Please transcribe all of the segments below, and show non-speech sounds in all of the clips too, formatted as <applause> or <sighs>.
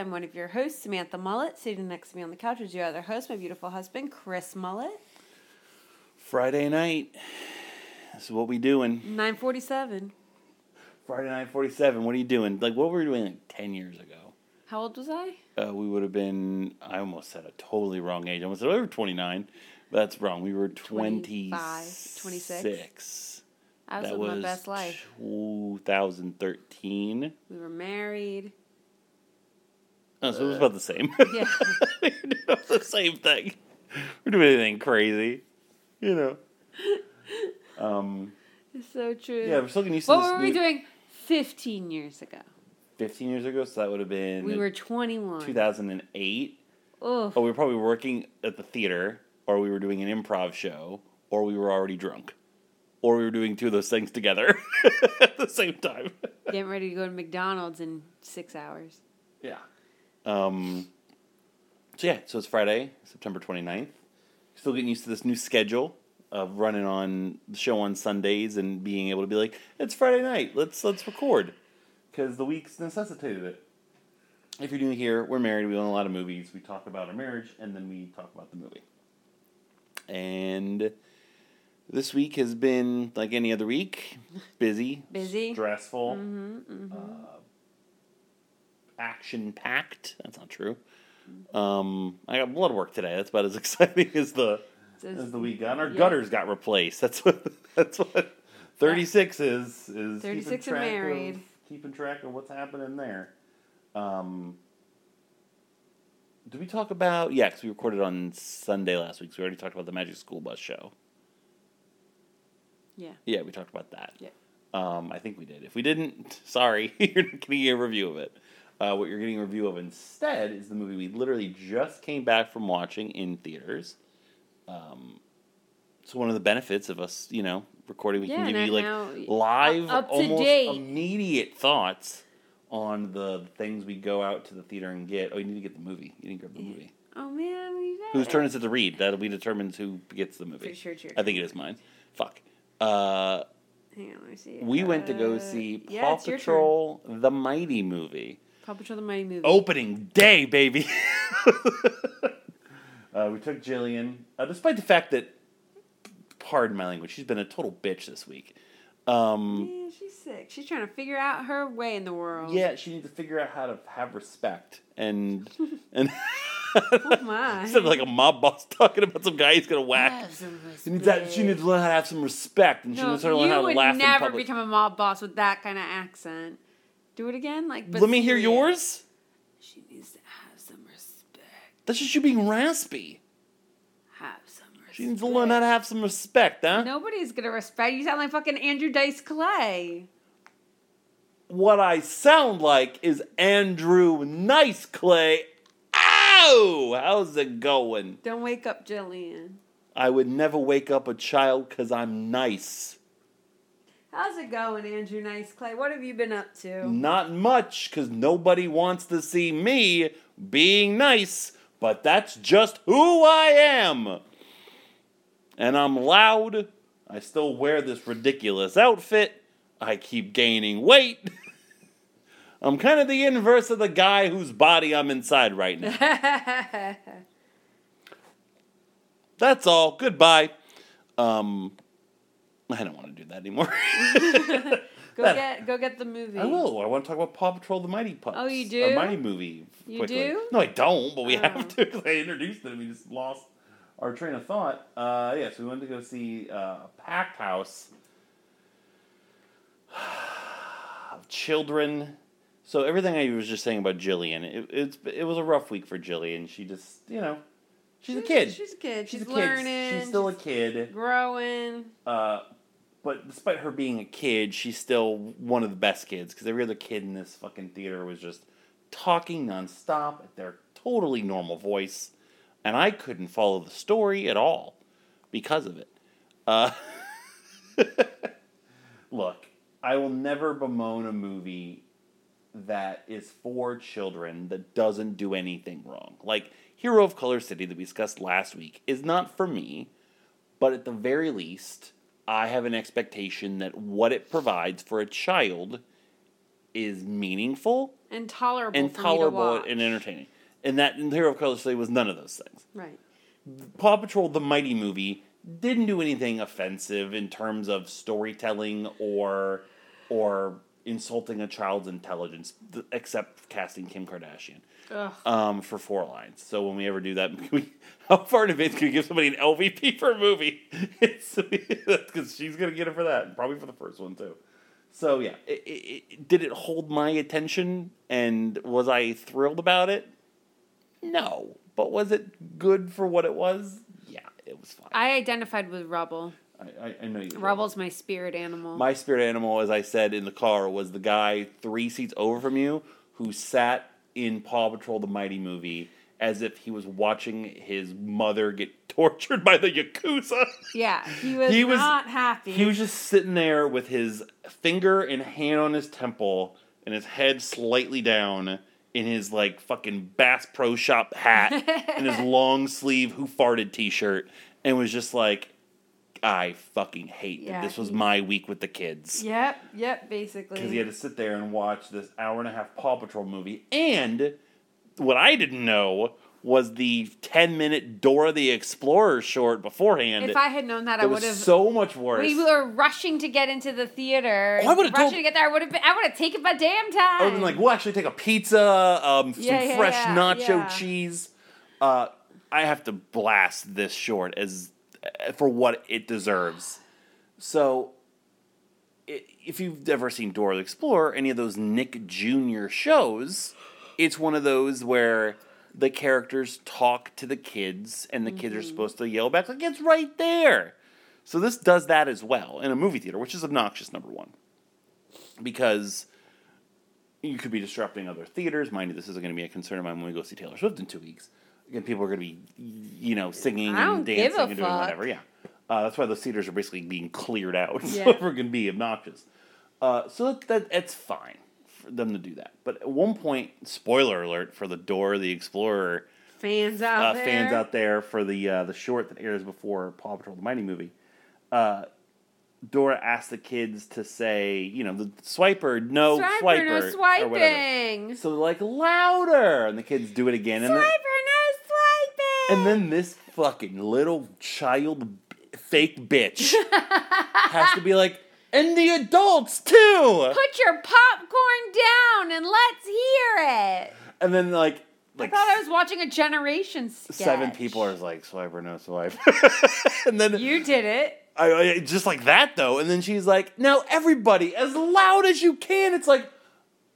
I'm one of your hosts, Samantha Mullet. Sitting next to me on the couch is your other host, my beautiful husband, Chris Mullet. Friday night. This is what we doing. 947. Friday night, forty-seven. What are you doing? Like what were we doing like ten years ago? How old was I? Uh, we would have been. I almost said a totally wrong age. I almost said we were twenty-nine. But that's wrong. We were 25, 26. 26. I was That living was my best life. 2013. We were married. Oh, so it was about the same. <laughs> Yeah. <laughs> were doing the same thing. We're doing anything crazy, you know. <laughs> Um, It's so true. yeah, we're still getting used to what this What were we new- doing 15 years ago? 15 years ago, so that would have been We were 21. 2008. Oh, Oh, we were probably working at the theater, or we were doing an improv show, or we were already drunk, or we were doing two of those things together at the same time. getting ready to go to McDonald's in six hours. yeah. Um. So yeah, so it's Friday, September 29th. Still getting used to this new schedule of running on the show on Sundays and being able to be like, it's Friday night, let's let's record, because the week's necessitated it. If you're new here, we're married. We own a lot of movies. We talk about our marriage, and then we talk about the movie. And this week has been like any other week, busy, Busy. stressful, Mm-hmm, action packed. That's not true. Um, I got blood work today. That's about as <laughs> exciting as the Says- as the week got. Our Yeah. gutters got replaced. That's what <laughs> that's what thirty six is is 36 keeping and track married. Of, keeping track of what's happening there. Um, did we talk about? yeah? Because we recorded on Sunday last week. So we already talked about the Magic School Bus show. Yeah. Yeah, we talked about that. Yeah. Um, I think we did. If we didn't, <laughs> sorry, you're not getting a review of it. Uh, what you're getting a review of instead is the movie we literally just came back from watching in theaters. Um, so one of the benefits of us, you know, recording, we Yeah, can give you like now- live, up to almost date. immediate thoughts on the things we go out to the theater and get. Oh, you need to get the movie. You didn't grab the movie. Oh man, Whose turn is it to read? That'll be determines who gets the movie. Sure it's I think it is mine. Fuck. Uh, Hang on, let me see. we went to go Uh, see yeah, Paw it's turn. Patrol the Mighty movie. Paw Patrol the Mighty Movie. Opening day, baby. <laughs> uh, we took Jillian, uh, despite the fact that, pardon my language, she's been a total bitch this week. Um, Yeah, she's sick. She's trying to figure out her way in the world. yeah, she needs to figure out how to have respect and <laughs> and Oh my. <laughs> instead of like a mob boss talking about some guy he's gonna whack. Have some She needs, that, she needs to learn how to have some respect, and she needs to learn how to would laugh in never public. become a mob boss with that kind of accent. Do it again, like. Let me hear yours. She needs to have some respect. That's just you being raspy. Have some respect. She needs to learn how to have some respect, huh? Nobody's gonna respect you. Sound like fucking Andrew Dice Clay. What I sound like is Andrew Nice Clay. Ow! How's it going? Don't wake up, Jillian. I would never wake up a child because I'm nice. How's it going, Andrew Nice Clay? What have you been up to? Not much because nobody wants to see me being nice, but that's just who I am. And I'm loud. I still wear this ridiculous outfit. I keep gaining weight. <laughs> I'm kind of the inverse of the guy whose body I'm inside right now. <laughs> That's all. Goodbye. Um, <laughs> I don't want to do that anymore. <laughs> Go That- get go get the movie. I will. I want to talk about Paw Patrol: The Mighty Pups. Oh, you A do? Mighty movie. You quickly. do? No, I don't. But we Oh. have to because I introduced it and we just lost our train of thought. Uh, yeah, so we went to go see uh, a packed house <sighs> of children. So everything I was just saying about Jillian, it, it's it was a rough week for Jillian. She just you know She's a kid. She's a kid. She's She's, a kid. learning. She's still a kid. growing. Uh, but despite her being a kid, she's still one of the best kids because every other kid in this fucking theater was just talking nonstop at their totally normal voice, and I couldn't follow the story at all because of it. Uh, <laughs> look, I will never bemoan a movie that is for children that doesn't do anything wrong. Like Hero of Color City that we discussed last week is not for me, but at the very least, I have an expectation that what it provides for a child is meaningful And tolerable and tolerable me to watch. and entertaining. And that in Hero of Color City was none of those things. Right. Paw Patrol the Mighty movie didn't do anything offensive in terms of storytelling or or insulting a child's intelligence, th- except casting Kim Kardashian um, for four lines. So when we ever do that, <laughs> can we, how far in advance can we give somebody an LVP for a movie? <laughs> Because <laughs> she's gonna get it for that, and probably for the first one too. So yeah, it, it, it, did it hold my attention, and was I thrilled about it? No, but was it good for what it was? Yeah, it was fine. I identified with Rubble. I, I, I know you. did. Rubble's my spirit animal. My spirit animal, as I said in the car, was the guy three seats over from you who sat in Paw Patrol the Mighty movie as if he was watching his mother get <laughs> tortured by the Yakuza. yeah, he was, He was- not happy. He was just sitting there with his finger and hand on his temple and his head slightly down in his like fucking Bass Pro Shop hat <laughs> and his long sleeve Who Farted t shirt and was just like, I fucking hate Yeah, that this was he- my week with the kids. Yep, yep, basically. Because he had to sit there and watch this hour and a half Paw Patrol movie. And what I didn't know was the 10 minute Dora the Explorer short beforehand. if I had known that, I would have. so much worse. we were rushing to get into the theater. Oh, I would've rushing told- to get there. I would have. I would have taken my damn time. I would have been like, we'll actually take a pizza, um, some Yeah, yeah, fresh yeah, nacho yeah. cheese. Uh, I have to blast this short as for what it deserves. So, if you've ever seen Dora the Explorer, any of those Nick Jr. shows, it's one of those where the characters talk to the kids and the Mm-hmm. kids are supposed to yell back, like, it's right there. So, this does that as well in a movie theater, which is obnoxious, number one. Because you could be disrupting other theaters. Mind you, this isn't going to be a concern of mine when we go see Taylor Swift in two weeks. Again, people are going to be, you know, singing and dancing and doing fuck. whatever. Yeah, uh, that's why those theaters are basically being cleared out. <laughs> Yeah. so we're going to be obnoxious. Uh, so that, that it's fine for them to do that. But at one point, spoiler alert for the Dora the Explorer fans out uh, there. fans out there for the uh, the short that airs before Paw Patrol the Mighty movie. Uh, Dora asked the kids to say, you know, the swiper, no Swiper, swiper, no or whatever. swiping. So like louder, and the kids do it again, Swiper, swiping. And then this fucking little child fake bitch <laughs> has to be like, and the adults too, Put your popcorn down and let's hear it. and then like I thought I was watching a generation sketch. seven people are like swiper, no swipe, <laughs> and then You did it. I, I just like that though, and then she's like, "Now everybody, as loud as you can." It's like,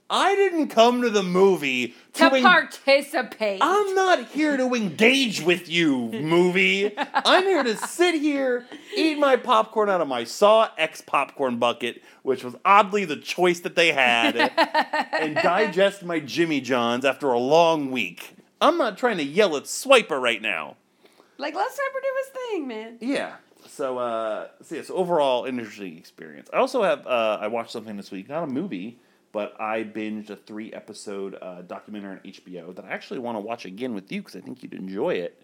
I didn't come to the movie To to. en- participate. I'm not here to engage with you, movie. I'm here to sit here, eat my popcorn out of my Saw X popcorn bucket, which was oddly the choice that they had, <laughs> and digest my Jimmy Johns after a long week. I'm not trying to yell at Swiper right now. like, let Swiper do his thing, man. Yeah. So, uh, so yeah. So overall, interesting experience. I also have. Uh, I watched something this week, not a movie, but I binged a three episode uh, documentary on HBO that I actually want to watch again with you because I think you'd enjoy it.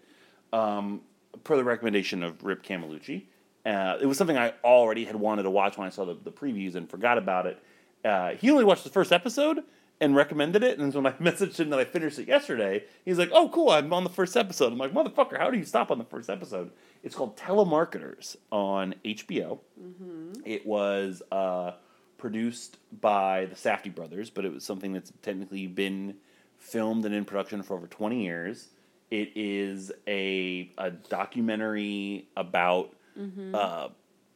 Um, per the recommendation of Rip Camelucci, uh, it was something I already had wanted to watch when I saw the, the previews and forgot about it. Uh, he only watched the first episode and recommended it. And so when I <laughs> messaged him that I finished it yesterday, he's like, "Oh, cool! I'm on the first episode." I'm like, "Motherfucker, how do you stop on the first episode?" It's called Telemarketers on HBO. It was uh, produced by the Safdie brothers, but it was something that's technically been filmed and in production for over 20 years. It is a, a documentary about uh,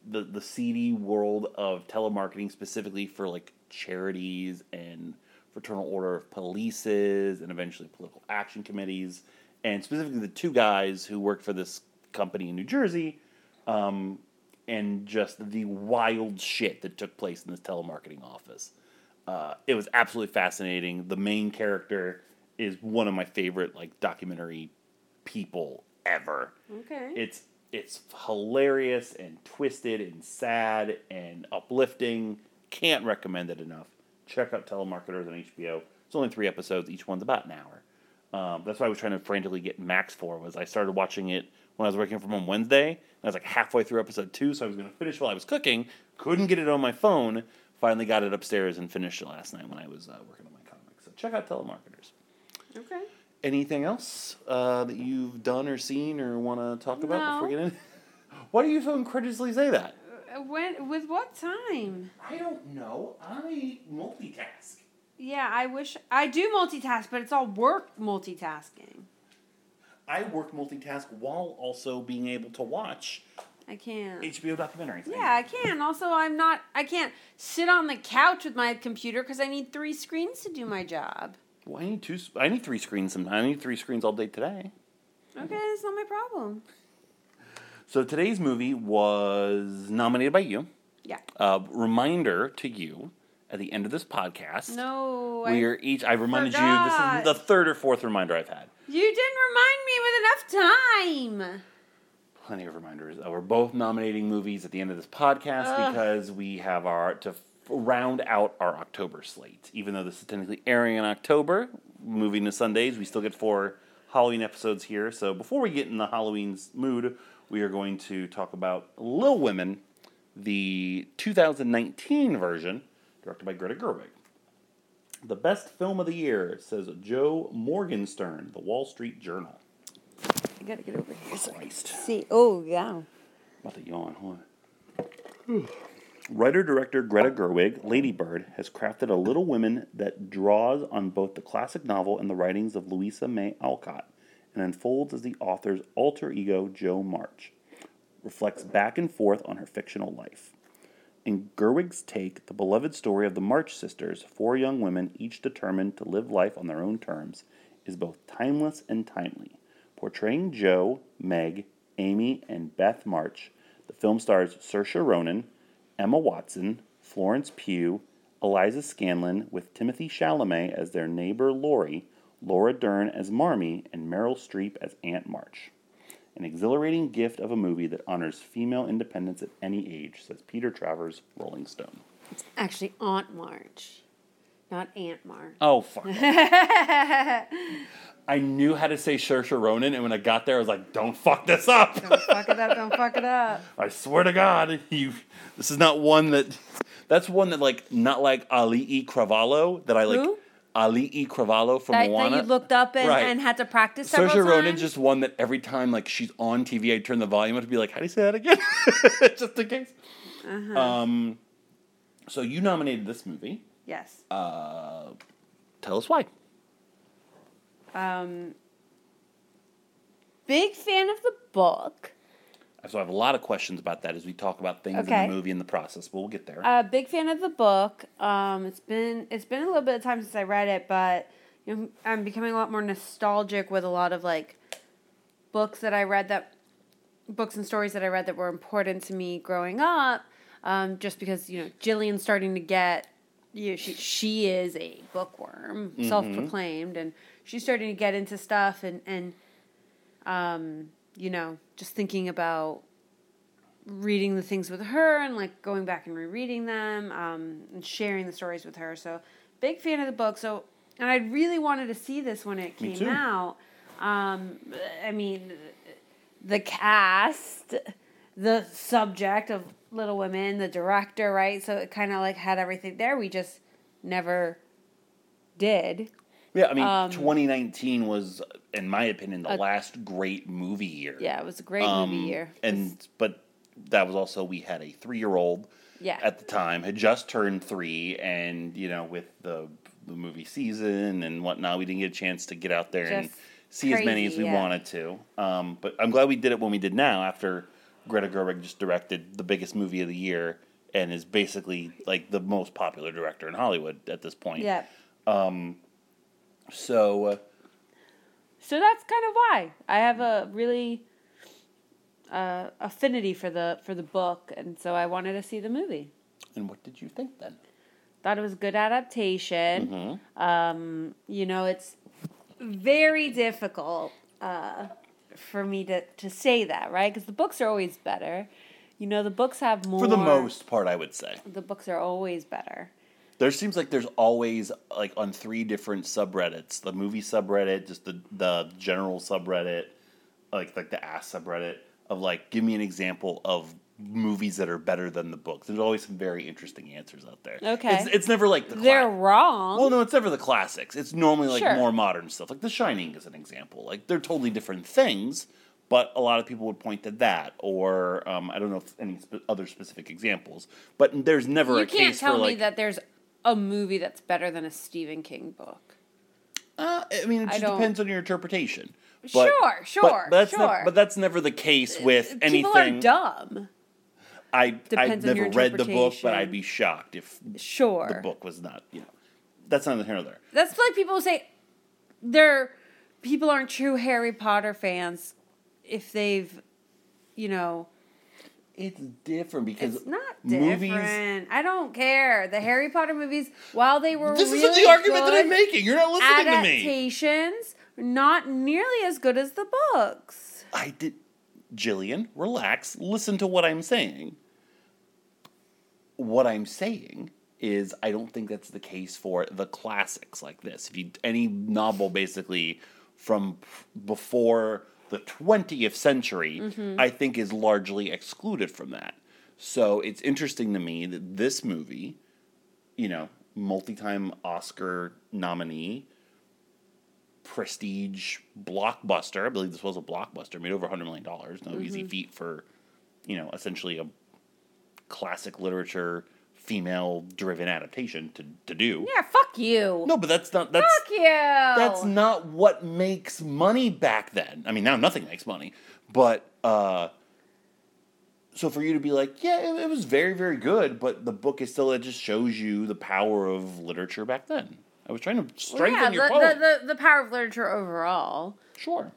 the, the seedy world of telemarketing, specifically for like charities and fraternal order of polices and eventually political action committees and specifically the two guys who worked for this company in New Jersey, um, and just the wild shit that took place in this telemarketing office. Uh, it was absolutely fascinating. The main character is one of my favorite like documentary people ever. Okay. It's it's hilarious and twisted and sad and uplifting. Can't recommend it enough. Check out Telemarketers on HBO. It's only three episodes. Each one's about an hour. Um, that's why I was trying to frantically get Max for. Was I started watching it when I was working from home Wednesday. I was like halfway through episode two, so I was going to finish while I was cooking. Couldn't get it on my phone. Finally got it upstairs and finished it last night when I was uh, working on my comics. So check out Telemarketers. okay. Anything else uh, that you've done or seen or want to talk about No. before we get in? <laughs> Why do you so incredulously say that? Uh, When with what time? I don't know. I multitask. Yeah, I wish I do multitask, but it's all work multitasking. I work multitask while also being able to watch I can't. HBO documentaries. Yeah, I can. Also, I'm not. I can't sit on the couch with my computer because I need three screens to do my job. Well, I need two. I need three screens. Sometimes I need three screens all day today. Okay, that's not my problem. So today's movie was nominated by you. Yeah. Uh, reminder to you at the end of this podcast. No, we I, are each. I reminded you. This is the third or fourth reminder I've had. you didn't remind me with enough time. plenty of reminders. Uh, we're both nominating movies at the end of this podcast Ugh. because we have our to round out our October slate. Even though this is technically airing in October, moving to Sundays, we still get four Halloween episodes here. So before we get in the Halloween's mood, we are going to talk about Little Women, the 2019 version, directed by Greta Gerwig. The best film of the year, says Joe Morgenstern, The Wall Street Journal. I gotta get over here. So Christ. see. Oh yeah. About to yawn, hold on. Writer director Greta Gerwig, Lady Bird, has crafted a Little Women that draws on both the classic novel and the writings of Louisa May Alcott and unfolds as the author's alter ego, Jo March, reflects back and forth on her fictional life. In Gerwig's take, the beloved story of the March sisters, four young women each determined to live life on their own terms, is both timeless and timely. Portraying Jo, Meg, Amy, and Beth March, the film stars Saoirse Ronan, Emma Watson, Florence Pugh, Eliza Scanlen, with Timothée Chalamet as their neighbor Laurie, Laura Dern as Marmee, and Meryl Streep as Aunt March. An exhilarating gift of a movie that honors female independence at any age, says Peter Travers, Rolling Stone. It's actually Aunt March, not Aunt Mar. Oh, fuck. <laughs> I knew how to say Saoirse Ronan, and when I got there, I was like, don't fuck this up. Don't fuck it up. Don't fuck it up. <laughs> I swear to God, you. This is not one that. That's one that like not like Ali E. Cravallo that I like. Who? Ali E. Cravallo from That, Moana. that you looked up and, Right. and had to practice several Saoirse Ronan's just one that every time like she's on TV, I turn the volume up to be like, how do you say that again? <laughs> just in case. Uh-huh. Um, so you nominated this movie. Yes. Uh, tell us why. Um, big fan of the book. So I have a lot of questions about that as we talk about things Okay. in the movie and the process. But we'll get there. Uh, big fan of the book. Um, it's been it's been a little bit of time since I read it, but you know, I'm becoming a lot more nostalgic with a lot of like books that I read that books and stories that I read that were important to me growing up. Um, just because you know Jillian's starting to get you know, she she is a bookworm, self proclaimed, and she's starting to get into stuff and and um, you know just thinking about reading the things with her and like going back and rereading them um, and sharing the stories with her. So big fan of the book. So and I really wanted to see this when it Me came too. out. Um, I mean, the cast, the subject of Little Women, the director, right? So it kind of like had everything there. We just never did. yeah, I mean, um, 2019 was, in my opinion, the a- last great movie year. Yeah, it was a great Um, movie year. And but that was also we had a three year old Yeah. at the time had just turned three, and you know with the the movie season and whatnot, we didn't get a chance to get out there and Just see as many as we yeah. wanted to. Um, but I'm glad we did it when we did now after Greta Gerwig just directed the biggest movie of the year and is basically like the most popular director in Hollywood at this point. yeah. So. Uh, so that's kind of why I have a really uh, affinity for the for the book, and so I wanted to see the movie. And what did you think then? Thought it was a good adaptation. Um, you know, it's very difficult uh, for me to to say that, right? Because the books are always better. You know, the books have more. For the most part, I would say. the books are always better. There seems like there's always like on three different subreddits: the movie subreddit, just the the general subreddit, like like the ass subreddit of like give me an example of movies that are better than the books. There's always some very interesting answers out there. Okay. it's, it's never like the They're cla- wrong. well, no, it's never the classics. It's normally like Sure. more modern stuff, like The Shining is an example. Like they're totally different things, but a lot of people would point to that, or um, I don't know if any sp- other specific examples. But there's never you a can't case tell for me like that there's a movie that's better than a Stephen King book. Uh, I mean, it just depends on your interpretation. Sure, but- sure, but that's sure. nev- but that's never the case with anything. People are dumb. I I've never read the book, but I'd be shocked if Sure. the book was not. You know, that's not here nor there. That's like people say they're people aren't true Harry Potter fans if they've you know It's different because it's not movies. different. I don't care. The Harry Potter movies, while they were This really isn't the argument that I'm making. You're not listening to me. adaptations, not nearly as good as the books. I did. Jillian, relax. Listen to what I'm saying. What I'm saying is, I don't think that's the case for the classics like this. If you any novel basically from before the 20th century, mm-hmm. I think is largely excluded from that. So it's interesting to me that this movie, you know, multi-time Oscar nominee, prestige blockbuster. I believe this was a blockbuster, made over $100 million. No easy feat for, you know, essentially a classic literature female driven adaptation to, to do. Yeah, fuck you. No, but that's not that's fuck you. that's not what makes money back then. I mean, now nothing makes money, but uh, so for you to be like, yeah, it, it was very, very good, but the book is still it just shows you the power of literature back then. I was trying to Well, strengthen yeah, your the, point. the, the the power of literature overall. Sure.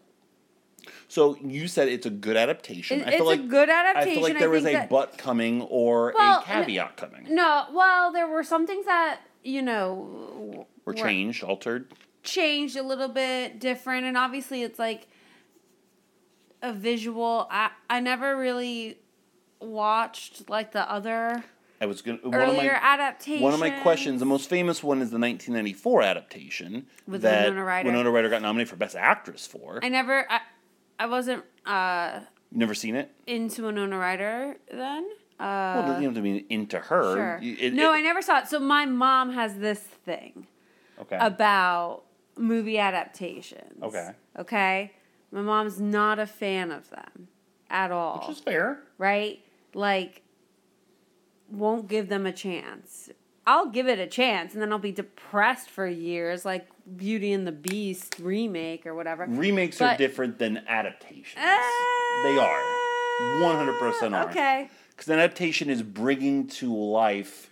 So you said it's a good adaptation. It- I feel it's a like good I feel like I there was a think that- but coming or Well, a caveat coming. No, well, there were some things that you know were changed, altered. changed a little bit different, and obviously it's like a visual. I I never really watched like the other I was gonna one earlier of my adaptations. one of my questions. The most famous one is the 1994 adaptation With that Winona Ryder. Winona Ryder got nominated for Best Actress for. I never. I, I wasn't uh, Never seen it. into Winona Ryder then. Well, Uh, it doesn't have to be into her. sure. It- no, it- I never saw it. So my mom has this thing. Okay. about movie adaptations. Okay. Okay? My mom's not a fan of them at all. Which is fair. right? Like won't give them a chance. I'll give it a chance and then I'll be depressed for years like Beauty and the Beast remake or whatever. Remakes are different than adaptations. Uh, they are. 100% are. Okay. Because an adaptation is bringing to life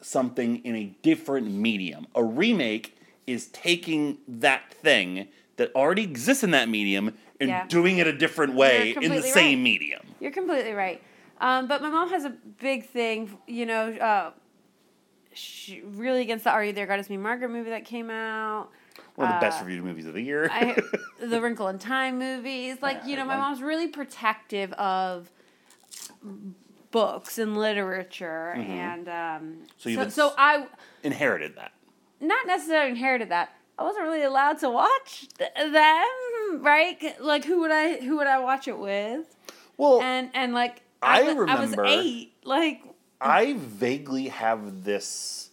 something in a different medium. A remake is taking that thing that already exists in that medium and Yeah. doing it a different way in the completely same right. medium. You're completely right. Um, but my mom has a big thing, you know, uh, she, really against the Are You There, God Is Me, Margaret movie that came out. One of the best Uh, reviewed movies of the year. I, <laughs> the Wrinkle in Time movies. Like, Yeah, you know, my mom's really protective of books and literature. And um, So so, you've so, ins- I Inherited that. not necessarily inherited that. I wasn't really allowed to watch th- them, right? Like, who would I who would I watch it with? Well, And and like I I remember- was eight. Like, I vaguely have this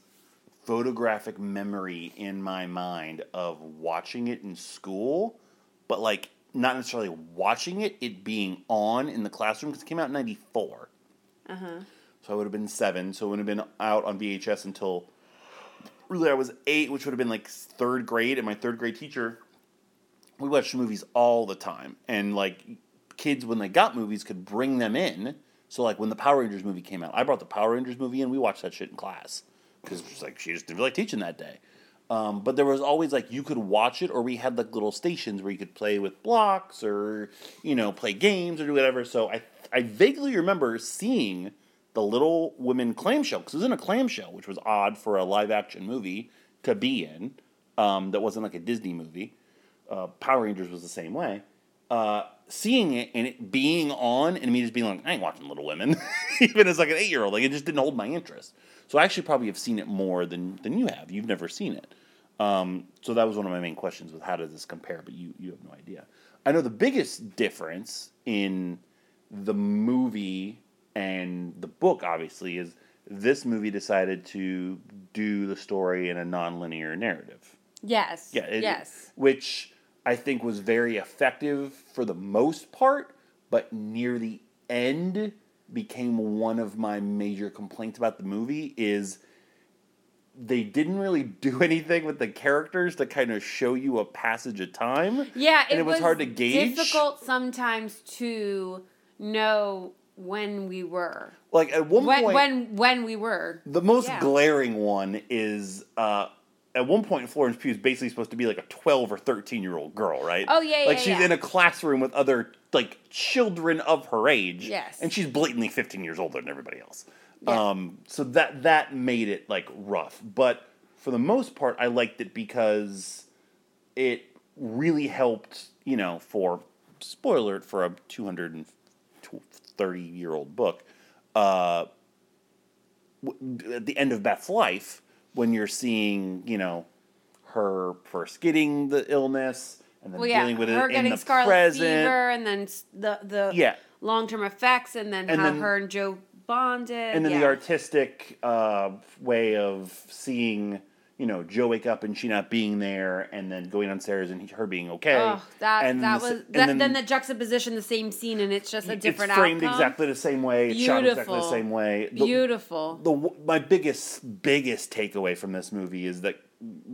photographic memory in my mind of watching it in school, but like not necessarily watching it, it being on in the classroom because it came out in 94. uh huh. So I would have been seven. So it would have been out on VHS until really I was eight, which would have been like third grade. And my third grade teacher, we watched movies all the time. And like kids, when they got movies, could bring them in. So like when the Power Rangers movie came out, I brought the Power Rangers movie in. We watched that shit in class because like she just didn't like teaching that day. Um, but there was always like you could watch it, or we had like little stations where you could play with blocks, or you know, play games or do whatever. So I I vaguely remember seeing the Little Women clamshell because it was in a clamshell, which was odd for a live action movie to be in. Um, that wasn't like a Disney movie. Uh, Power Rangers was the same way. Uh, seeing it and it being on and me just being like, I ain't watching Little Women, <laughs> even as like an eight year old, like it just didn't hold my interest. So I actually probably have seen it more than than you have. You've never seen it. Um, so that was one of my main questions with how does this compare, but you you have no idea. I know the biggest difference in the movie and the book obviously is this movie decided to do the story in a non-linear narrative. Yes. Yeah. it- yes. Which I think was very effective for the most part, but near the end became one of my major complaints about the movie is they didn't really do <laughs> anything with the characters to kind of show you a passage of time. Yeah, and it, was, hard to gauge. Difficult sometimes to know when we were. Like at one When point, when when we were. The most Yeah. glaring one is uh, at one point Florence Pugh is basically supposed to be like a twelve or thirteen year old girl, right? Oh, yeah, Like yeah, she's yeah. in a classroom with other like children of her age. Yes. And she's blatantly fifteen years older than everybody else. Yeah. Um, so that that made it like rough. But for the most part I liked it because it really helped, you know, for spoiler alert for a two hundred and thirty year old book. Uh at the end of Beth's life, when you're seeing, you know, her first getting the illness and then Well, yeah, dealing with her it in getting the scarlet present. fever, and then the the Yeah. long term effects, and then And how then- her and Jo bonded, and then yeah. the artistic uh, way of seeing, you know, Jo wake up and she not being there, and then going downstairs and he, her being okay. Oh, that and that the was that, then, the juxtaposition, the same scene, and it's just a different it's framed outcome. exactly the same way. It's shot exactly the Beautiful. same way. The- Beautiful. the my biggest biggest takeaway from this movie is that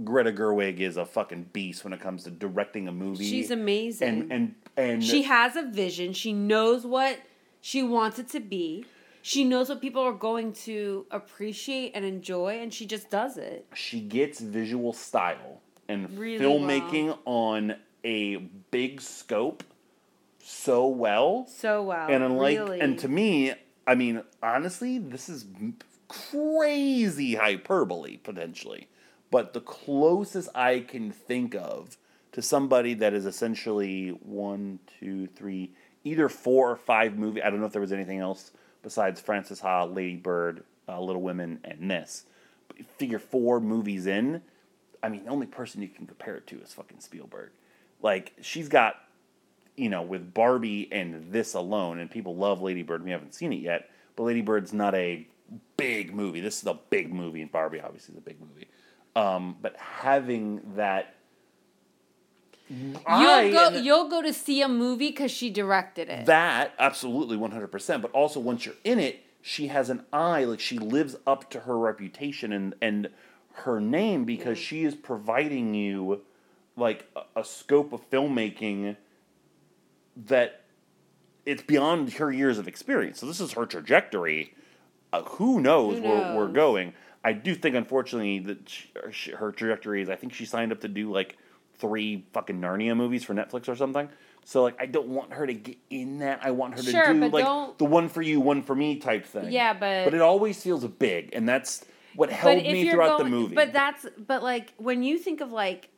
Greta Gerwig is a fucking beast when it comes to directing a movie. She's amazing. and and and she has a vision. She knows what she wants it to be. She knows what people are going to appreciate and enjoy, and she just does it. she gets visual style and Really filmmaking on a big scope so well. So well. and unlike really. and to me, I mean, honestly, this is crazy hyperbole potentially, but the closest I can think of to somebody that is essentially one, two, three, either four or five movie. I don't know if there was anything else besides Frances Ha, Lady Bird, uh, Little Women, and this. But figure four movies in. I mean, the only person you can compare it to is fucking Spielberg. Like she's got you know, with Barbie and this alone, and people love Lady Bird. We haven't seen it yet, but Lady Bird's not a big movie. This is a big movie, and Barbie obviously is a big movie. Um, but having that, I- you'll go you'll go to see a movie because she directed it. that absolutely one hundred percent. But also once you're in it, she has an eye like she lives up to her reputation and and her name because she is providing you like a, a scope of filmmaking that it's beyond her years of experience. So this is her trajectory. Uh, who knows Who where we're going? I do think, unfortunately, that she, her trajectory is. I think she signed up to do like three fucking Narnia movies for Netflix or something. So like, I don't want her to get in that. I want her to Sure, do like don't- the one for you, one for me type thing. Yeah, but- but it always feels big, and that's what held me throughout the movie. But that's but like when you think of like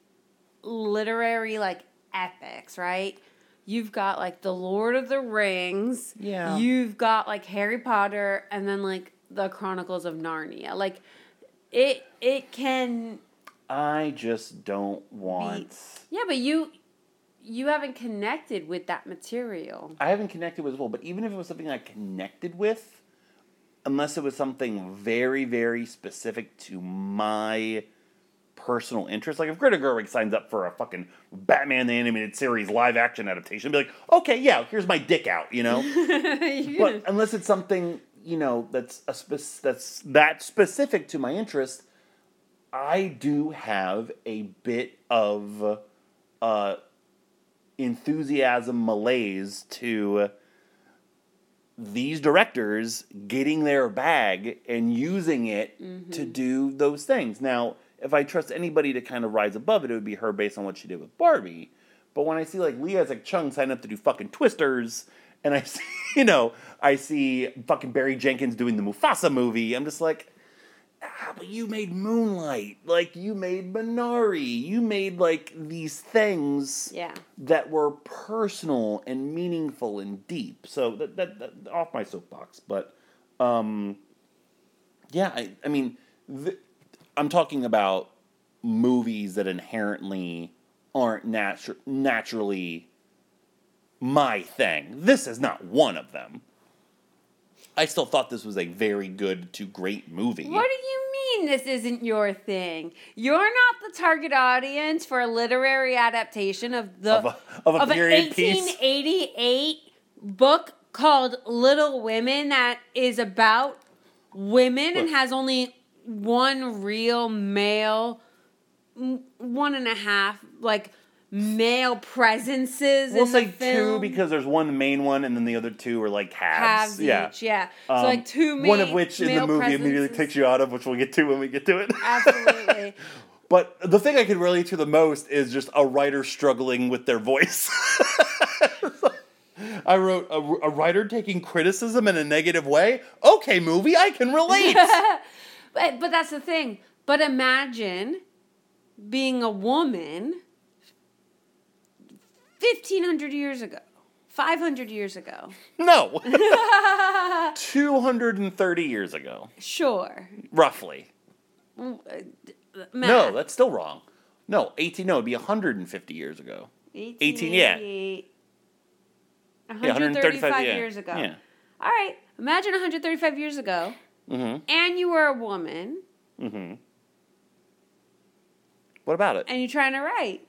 literary like epics, right? You've got like the Lord of the Rings. Yeah. You've got like Harry Potter and then like the Chronicles of Narnia. Like it it can I just don't want. Yeah, but you you haven't connected with that material. I haven't connected with as well, but even if it was something I connected with, unless it was something very, very specific to my personal interest, like if Greta Gerwig signs up for a fucking Batman the Animated Series live action adaptation, I'd be like, okay, yeah, here's my dick out, you know. <laughs> but unless it's something you know that's a spec- that's that specific to my interest, I do have a bit of uh, enthusiasm malaise to these directors getting their bag and using it to do those things. Now, if I trust anybody to kind of rise above it, it would be her based on what she did with Barbie. But when I see like Lee Isaac Chung sign up to do fucking Twisters, and I <laughs> see, you know, I see fucking Barry Jenkins doing the Mufasa movie, I'm just like, ah, but you made Moonlight, like you made Minari, you made like these things Yeah. that were personal and meaningful and deep. So that, that, that off my soapbox, but um, yeah, I, I mean, th- I'm talking about movies that inherently aren't natu- naturally my thing. This is not one of them. I still thought this was a very good to great movie. What do you mean this isn't your thing? You're not the target audience for a literary adaptation of the Of a- of a an period piece? 1888 book called Little Women that is about women and has only one real male, one and a half like male presences We'll say two because there's one main one and then the other two are like halves. halves yeah. each, yeah. Um, so like two ma- one of which in the movie immediately takes you out of, which we'll get to when we get to it. Absolutely. <laughs> But the thing I could relate to the most is just a writer struggling with their voice. <laughs> I wrote a, a writer taking criticism in a negative way. Okay, movie, I can relate. <laughs> But but that's the thing. But imagine being a woman fifteen hundred years ago, five hundred years ago. no. <laughs> 230 years ago, Sure. roughly. Uh, No, that's still wrong. No, 18, no, it'd be 150 years ago. 18, yeah. 1888. Yeah, 135 yeah. years ago. Yeah. All right. Imagine 135 years ago, Mm and you were a woman, hmm. Mm hmm. What about it? and you're trying to write.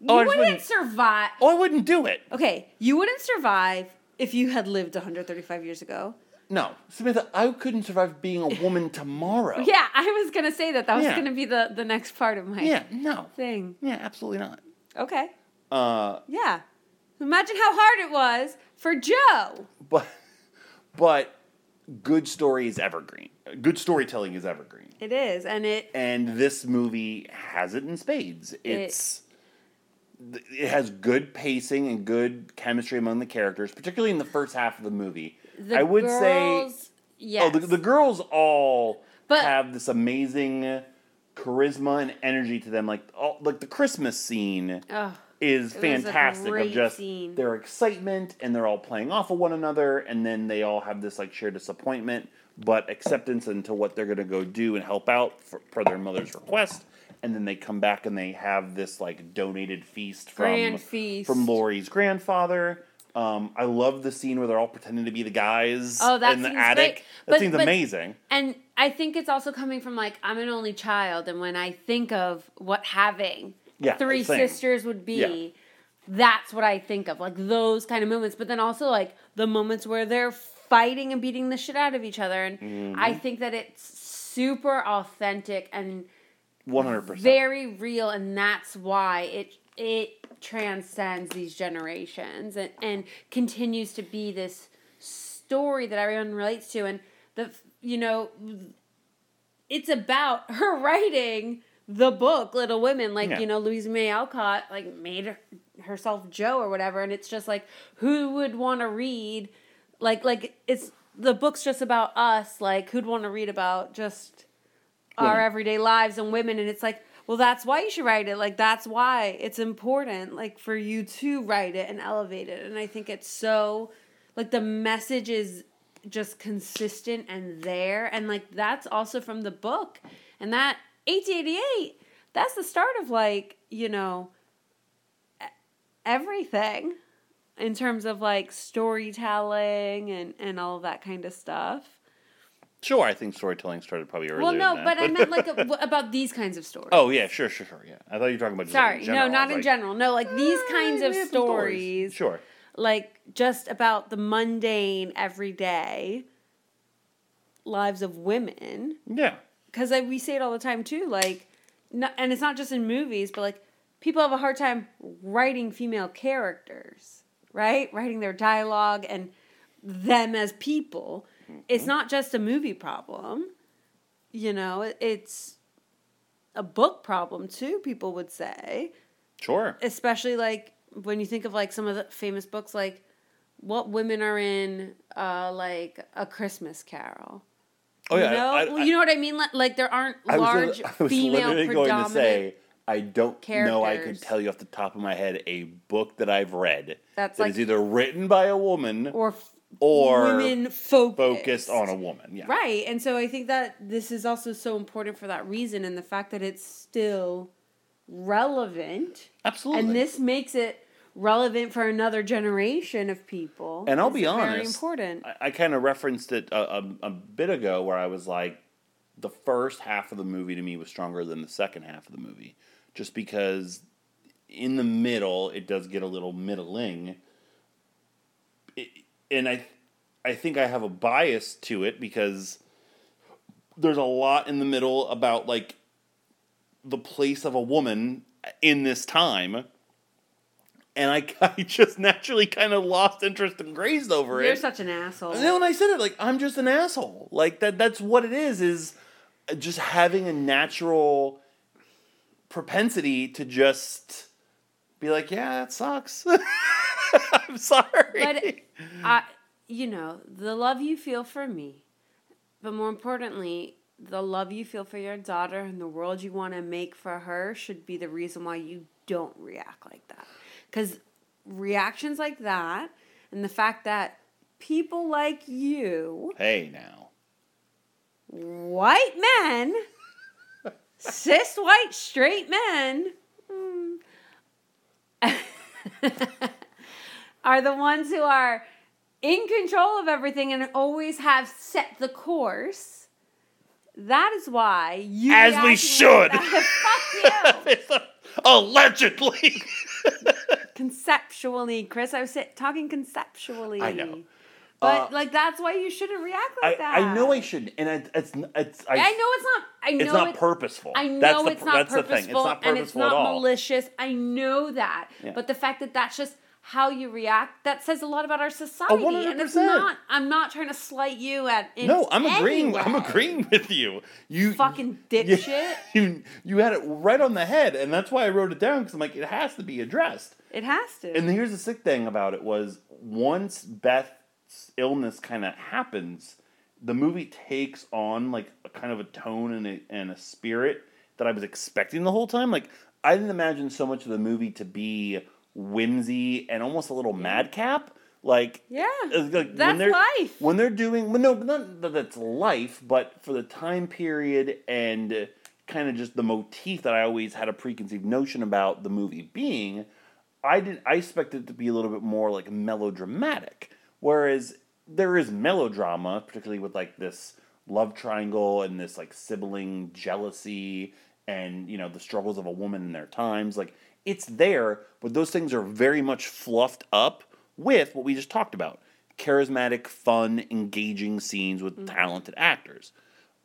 You Oh, wouldn't wouldn't- survive. Oh, I wouldn't do it. Okay, you wouldn't survive if you had lived 135 years ago. No, Samantha, I couldn't survive being a woman <laughs> tomorrow. Yeah, I was gonna say that. That was Yeah. gonna be the the next part of my Yeah, no. thing. Yeah, absolutely not. Okay. Uh, Yeah. Imagine how hard it was for Jo. but, but good story is evergreen. Good storytelling is evergreen. It is, and it And this movie has it in spades. It's. It has good pacing and good chemistry among the characters, particularly in the first half of the movie. the I would say yes. Oh, the, the girls all But- have this amazing charisma and energy to them. Like all, like the Christmas scene Ugh. is It fantastic. Of just scene. their excitement and they're all playing off of one another, and then they all have this like shared disappointment, but acceptance into what they're gonna go do and help out for, per their mother's request. And then they come back and they have this like donated feast from Grand feast. from Laurie's grandfather. Um, I love the scene where they're all pretending to be the guys Oh, that in the attic. great. That But- seems but- amazing. And I think it's also coming from like I'm an only child, and when I think of what having Yeah, three same. sisters would be, Yeah. that's what I think of, like those kind of moments. But then also like the moments where they're fighting and beating the shit out of each other, and Mm-hmm. I think that it's super authentic and One hundred percent. very real, and that's why it it transcends these generations and, and continues to be this story that everyone relates to and the you know it's about <laughs> her writing the book little women like Yeah. you know louisa may alcott like made her, herself jo or whatever and it's just like who would want to read like like it's the book's just about us like who'd want to read about just our everyday lives and women and it's like well that's why you should write it. Like that's why it's important like for you to write it and elevate it. And i think it's so like the message is just consistent and there. And like that's also from the book. And that 1888 that's the start of like you know everything in terms of like storytelling and and all that kind of stuff Sure, I think storytelling started probably earlier. well, no, but I meant like a, <laughs> about these kinds of stories. oh yeah, sure, sure, sure. Yeah, I thought you were talking about. Just like, sorry, in no, not in like, general. No, like these eh, kinds of some stories, Sure. like just about the mundane, everyday lives of women. Yeah. Because we say it all the time too, like, no, and it's not just in movies, but like people have a hard time writing female characters, right? Writing their dialogue and them as people. It's not just a movie problem. You know, it's a book problem too. People would say, Sure. especially like when you think of like some of the famous books, like what women are in, uh, like a Christmas Carol. Oh yeah. you know, I- Well, I- you know what I mean. Like, like there aren't I was, <laughs> I was female literally going to say I don't know. I could tell you off the top of my head a book that I've read That's that like- is either written by a woman or f- or women focused. focused on a woman. Yeah. Right. And so I think that this is also so important for that reason and the fact that it's still relevant. Absolutely. And this makes it relevant for another generation of people. And I'll be Very honest, important. I, I kind of referenced it a, a, a bit ago where I was like, the first half of the movie to me was stronger than the second half of the movie, just because in the middle it does get a little middling. And I, I think I have a bias to it because there's a lot in the middle about like the place of a woman in this time. And I, <laughs> I just naturally kind of lost interest and grazed over it. You're such an asshole. And then when I said it, like I'm just an asshole. Like that. That's what it is. Is just having a natural propensity to just be like, yeah, that sucks. <laughs> <laughs> I'm sorry. But I, you know, the love you feel for me, but more importantly, the love you feel for your daughter and the world you want to make for her should be the reason why you don't react like that. Because reactions like that and the fact that people like you, hey, now. white men, cis white straight men, mm, <laughs> are the ones who are in control of everything and always have set the course. That is why you As we should. Fuck <laughs> you. Allegedly. conceptually, Chris. I was talking conceptually. I know. But Uh, like that's why you shouldn't react I, like that. I know I shouldn't, and it, it's it's I, I know it's not. I know it's not it- purposeful. I know that's the, it's not that's purposeful, the thing. It's not and it's purposeful not at all. malicious. I know that, Yeah. but the fact that that's just how you react that says a lot about our society, and it's not. I'm not trying to slight you at. In No, I'm agreeing. I'm agreeing with you. You Fucking <laughs> you- dipshit. You you had it right on the head, and that's why I wrote it down because I'm like, it has to be addressed. It has to. And here's the sick thing about it was once Beth's illness kind of happens, the movie takes on like a kind of a tone and a, and a spirit that I was expecting the whole time. Like I didn't imagine so much of the movie to be whimsy and almost a little madcap. Like Yeah, like that's they're, life. When they're doing, well, no, not that that's life, but for the time period and uh, kind of just the motif that I always had a preconceived notion about the movie being, I did I expected it to be a little bit more like melodramatic. Whereas there is melodrama, particularly with like this love triangle and this like sibling jealousy and you know the struggles of a woman in their times. Like it's there, but those things are very much fluffed up with what we just talked about: charismatic, fun, engaging scenes with talented actors.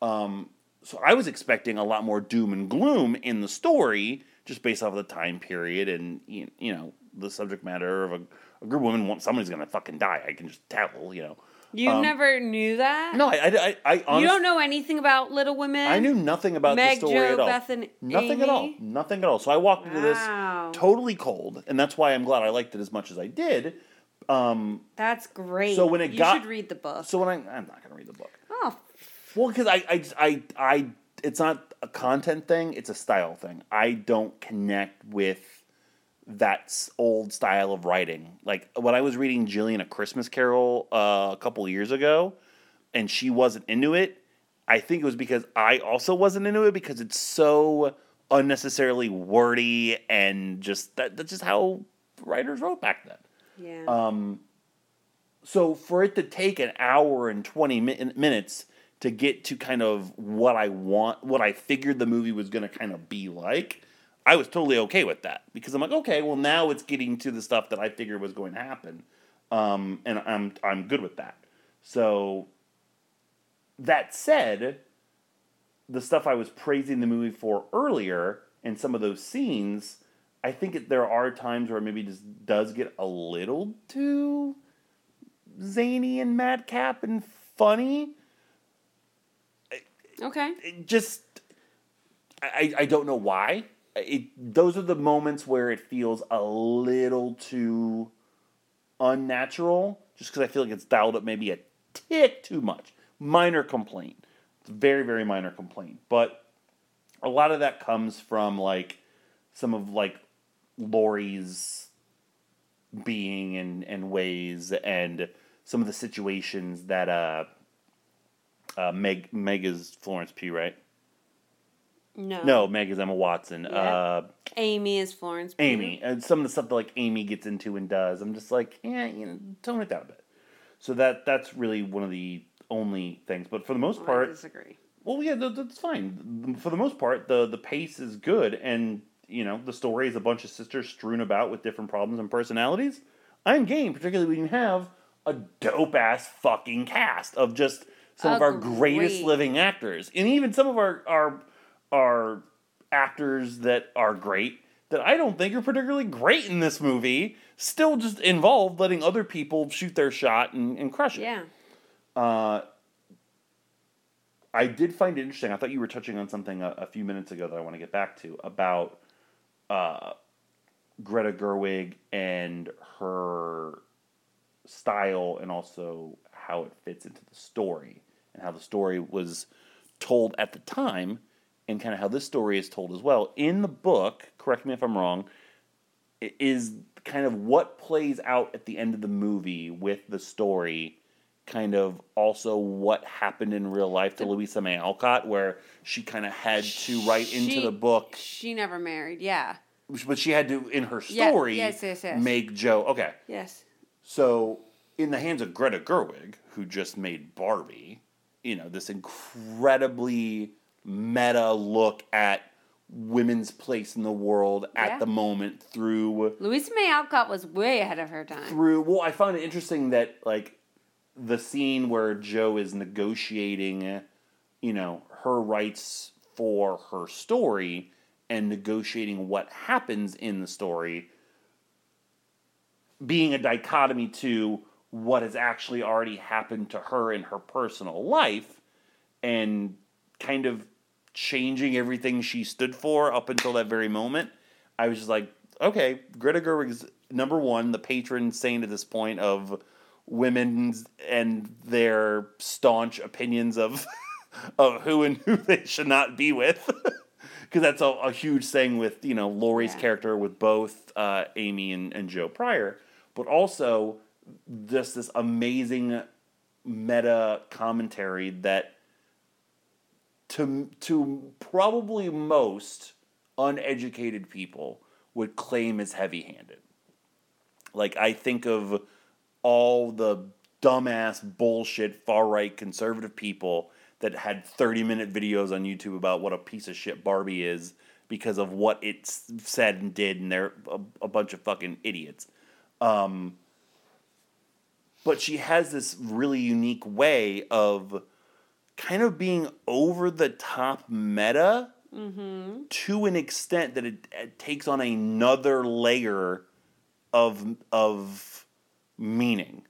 Um, so I was expecting a lot more doom and gloom in the story, just based off of the time period and you you know the subject matter of a, a group of women. Somebody's gonna fucking die. I can just tell. You know. You um, never knew that. No, I I I, I honest, you don't know anything about Little Women. I knew nothing about Meg, the story Jo, at all. Beth, and nothing at all. Nothing at all. So I walked into Wow. this totally cold, and that's why I'm glad I liked it as much as I did. Um, That's great. So when it you got- should read the book. so when I I'm not gonna read the book. oh, Well, because I, I, I, I, it's not a content thing; it's a style thing. I don't connect with that old style of writing. Like when I was reading Jillian a Christmas Carol uh, a couple years ago, and she wasn't into it. I think it was because I also wasn't into it because it's so unnecessarily wordy and just that, that's just how writers wrote back then. yeah. Um, so for it to take an hour and 20 mi- minutes to get to kind of what I want, what I figured the movie was going to kind of be like, I was totally okay with that because I'm like, okay, well now it's getting to the stuff that I figured was going to happen, um, and I'm I'm good with that. So that said, the stuff I was praising the movie for earlier and some of those scenes, I think it, there are times where maybe just does get a little too zany and madcap and funny. okay. It just I, I don't know why. It those are the moments where it feels a little too unnatural, just because I feel like it's dialed up maybe a tick too much. Minor complaint. Very very minor complaint, but a lot of that comes from like some of like Laurie's being and and ways and some of the situations that uh uh Meg Meg is Florence P, right? No. No, Meg is Emma Watson. Yeah. Uh Amy is Florence. Pugh. Amy and some of the stuff that like Amy gets into and does. I'm just like, yeah, you know, tone it down a bit. So that that's really one of the only things. But for the most part, I disagree. well, yeah, that, that's fine. For the most part, the the pace is good, and you know, the story is a bunch of sisters strewn about with different problems and personalities. I'm game, particularly when you have a dope ass fucking cast of just some of our greatest living actors, and even some of our our our actors that are great that I don't think are particularly great in this movie. Still, just involved letting other people shoot their shot and, and crush it. Yeah. Uh, I did find it interesting. I thought you were touching on something a, a few minutes ago that I want to get back to about uh, Greta Gerwig and her style, and also how it fits into the story, and how the story was told at the time, and kind of how this story is told as well. In the book, correct me if I'm wrong, is kind of what plays out at the end of the movie with the story kind of also what happened in real life to Louisa May Alcott, where she kind of had to write into the book, She never married. Yeah. but she had to in her Yeah, story yes, yes, yes. make Jo. Okay, Yes. so in the hands of Greta Gerwig, who just made Barbie, you know this incredibly meta look at women's place in the world at Yeah. the moment through Louisa May Alcott was way ahead of her time. through well i found it interesting that like the scene where jo is negotiating you know her rights for her story and negotiating what happens in the story being a dichotomy to what has actually already happened to her in her personal life and kind of changing everything she stood for up until that very moment. I was just like, okay, Greta Gerwig's number one, the patron saint at this point of women's and their staunch opinions of <laughs> of who and who they should not be with. <laughs> Because that's a, a huge thing with you know Laurie's Yeah. character with both uh, Amy and, and Jo Pryor, but also just this amazing meta commentary that to to probably most uneducated people would claim is heavy-handed. Like I think of all the dumbass bullshit far right conservative people that had 30 minute videos on YouTube about what a piece of shit Barbie is because of what it said and did and they're a, a bunch of fucking idiots. Um, but she has this really unique way of kind of being over the top meta mm-hmm. to an extent that it, it takes on another layer of of meaning.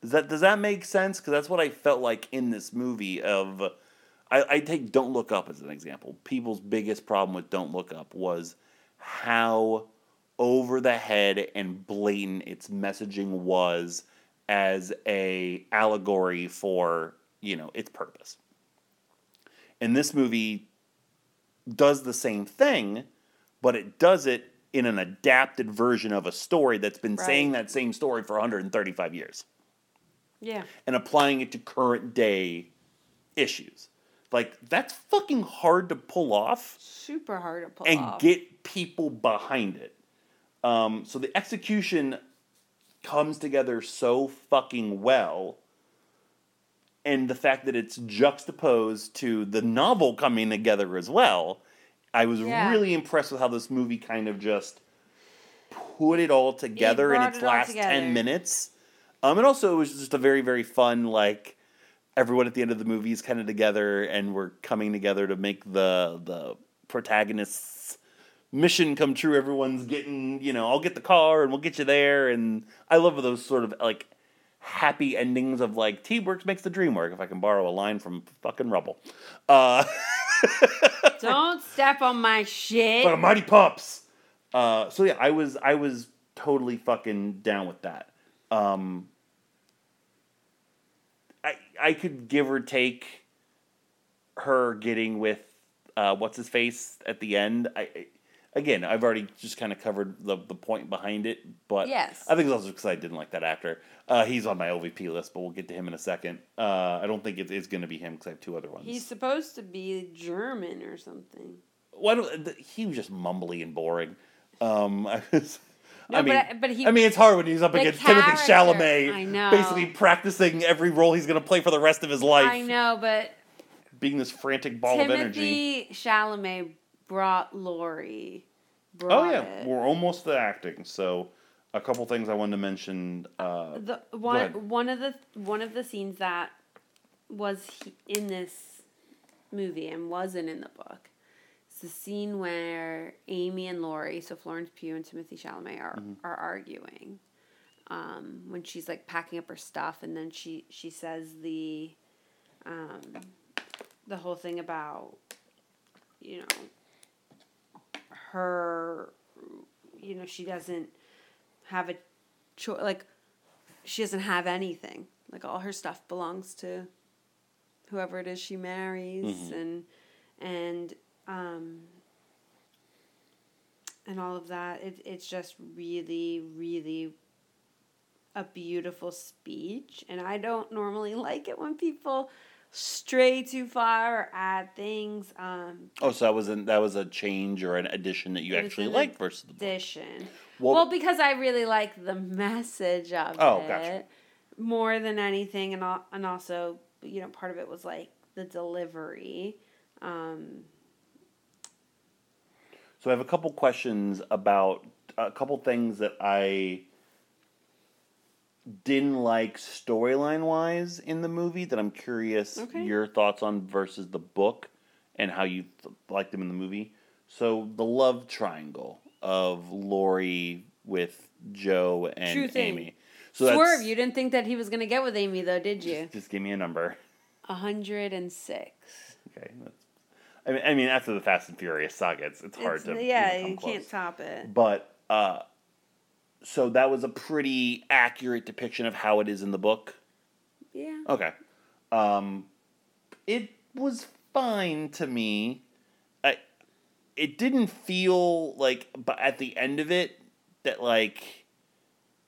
Does that does that make sense? Because that's what I felt like in this movie. Of I, I take Don't Look Up as an example. People's biggest problem with Don't Look Up was how over the head and blatant its messaging was as a allegory for you know its purpose. And this movie does the same thing, but it does it in an adapted version of a story that's been Right. saying that same story for 135 years Yeah. and applying it to current day issues. Like that's fucking hard to pull off Super hard to pull and off. And get people behind it. Um, so the execution comes together so fucking well. And the fact that it's juxtaposed to the novel coming together as well, I was Yeah. really impressed with how this movie kind of just put it all together in its it last 10 minutes. Um, and also, it was just a very, very fun, like, everyone at the end of the movie is kind of together and we're coming together to make the the protagonist's mission come true. Everyone's getting, you know, I'll get the car and we'll get you there. And I love those sort of like happy endings of like teamwork makes the dream work. If I can borrow a line from fucking Rubble, uh, <laughs> Don't step on my shit. but a mighty pups. Uh, so yeah, I was I was totally fucking down with that. Um, I I could give or take her getting with uh, what's his face at the end. I again, I've already just kind of covered the the point behind it, but Yes. I think it's also because I didn't like that actor. Uh, he's on my OVP list, but we'll get to him in a second. Uh, I don't think it is going to be him because I have two other ones. He's supposed to be German or something. Why don't th- he was just mumbly and boring. Um, <laughs> I was. No, I mean, but but he- I mean, it's hard when he's up against Timothée character- Chalamet, I know. basically practicing every role he's going to play for the rest of his life, I know, but being this frantic ball of energy. Timothée Chalamet brought Laurie. Oh yeah, it. we're almost to acting. So, a couple things I wanted to mention. Uh, the one one of the one of the scenes that was he, in this movie and wasn't in the book. It's the scene where Amy and Laurie, so Florence Pugh and Timothée Chalamet, are Mm-hmm. are arguing. Um, when she's like packing up her stuff, and then she she says the, um, the whole thing about, you know, her, you know, she doesn't have a choice. Like, she doesn't have anything. Like all her stuff belongs to whoever it is she marries, Mhm. and and um, and all of that. It, it's just really, really a beautiful speech, and I don't normally like it when people stray too far or add things. Um, oh, so that was an, that was a change or an addition that you actually liked versus the book. addition. Well- Well, because I really like the message of Oh, it gotcha. more than anything, and and also you know part of it was like the delivery. Um, So I have a couple questions about a couple things that I didn't like storyline wise in the movie that I'm curious Okay. your thoughts on versus the book and how you th- liked them in the movie. So the love triangle of Laurie with Jo and True thing. Amy. So Swerve, you didn't think that he was gonna get with Amy though, did you? Just, just give me a number. A hundred and six. Okay. That's, I mean, I mean, after the Fast and Furious saga, it's, it's hard It's- to yeah, even come you can't top it. But uh, so that was a pretty accurate depiction of how it is in the book. Yeah. Okay. Um, it was fine to me. I, it didn't feel like, but at the end of it, that like,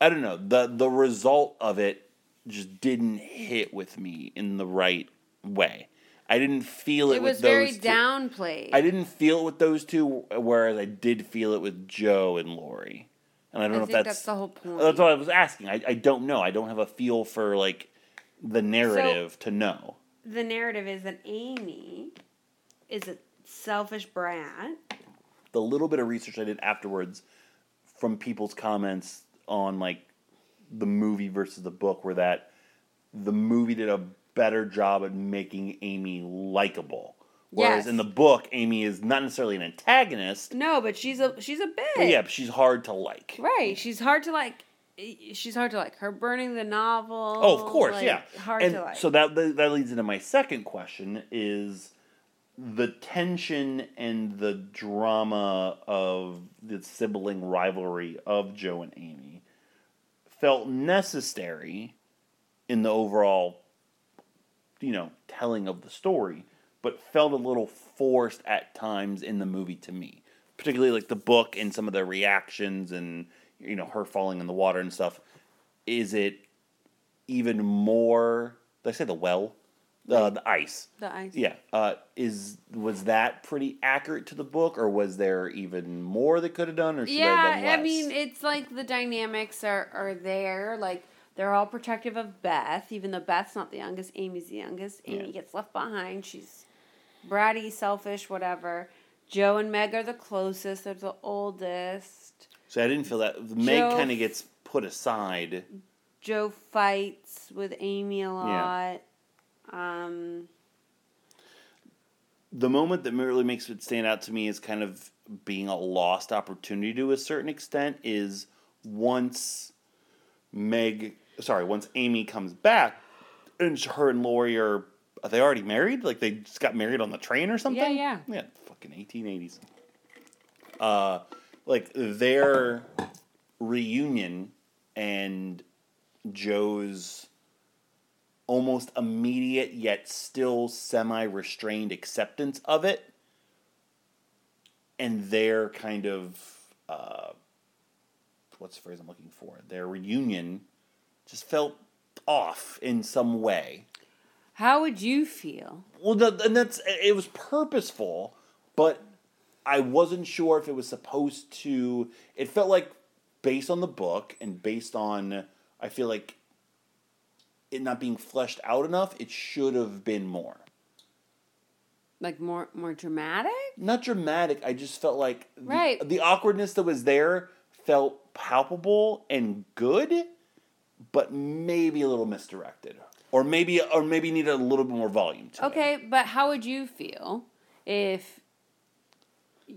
I don't know the the result of it just didn't hit with me in the right way. I didn't feel it, It with was very those two. downplayed. I didn't feel it with those two, whereas I did feel it with Jo and Laurie. And I don't I know think if that's that's the whole point. that's what I was asking. I, I don't know. I don't have a feel for like the narrative to know. the narrative is that Amy is a selfish brat. The little bit of research I did afterwards from people's comments on like the movie versus the book were that the movie did a better job at making Amy likable. Whereas Yes. in the book, Amy is not necessarily an antagonist, No, but she's a she's a bitch. but yeah, but she's hard to like. Right. She's hard to like. She's hard to like. Her burning the novel. Oh, of course, like, yeah. Hard and to like. So that that leads into my second question: is the tension and the drama of the sibling rivalry of Jo and Amy felt necessary in the overall, you know, telling of the story, but felt a little forced at times in the movie to me. Particularly like the book and some of the reactions and you know her falling in the water and stuff. Is it even more? Did I say the well? Uh, the ice. the ice. Yeah. Uh, is was that pretty accurate to the book, or was there even more that could have done, or should I have done Yeah, less? I mean, it's like the dynamics are, are there. Like, they're all protective of Beth, even though Beth's not the youngest. Amy's the youngest. Amy Yeah. gets left behind. She's bratty, selfish, whatever. Jo and Meg are the closest. They're the oldest. so I didn't feel that Meg kind of gets put aside. Jo fights with Amy a Yeah. lot. Um, The moment that really makes it stand out to me is kind of being a lost opportunity to a certain extent is once Meg, sorry, once Amy comes back, and her and Laurie are are they already married? Like they just got married on the train or something? yeah. Yeah, fucking fucking eighteen eighties. Uh, like their reunion and Jo's almost immediate yet still semi restrained acceptance of it, and their kind of uh, what's the phrase I'm looking for? Their reunion just felt off in some way. How would you feel? Well, and that's it was purposeful, but I wasn't sure if it was supposed to. It felt like based on the book and based on I feel like it not being fleshed out enough. It should have been more. Like more more dramatic? Not dramatic. I just felt like the, Right. the awkwardness that was there felt palpable and good, but maybe a little misdirected, or maybe or maybe needed a little bit more volume to it. Okay, but how would you feel if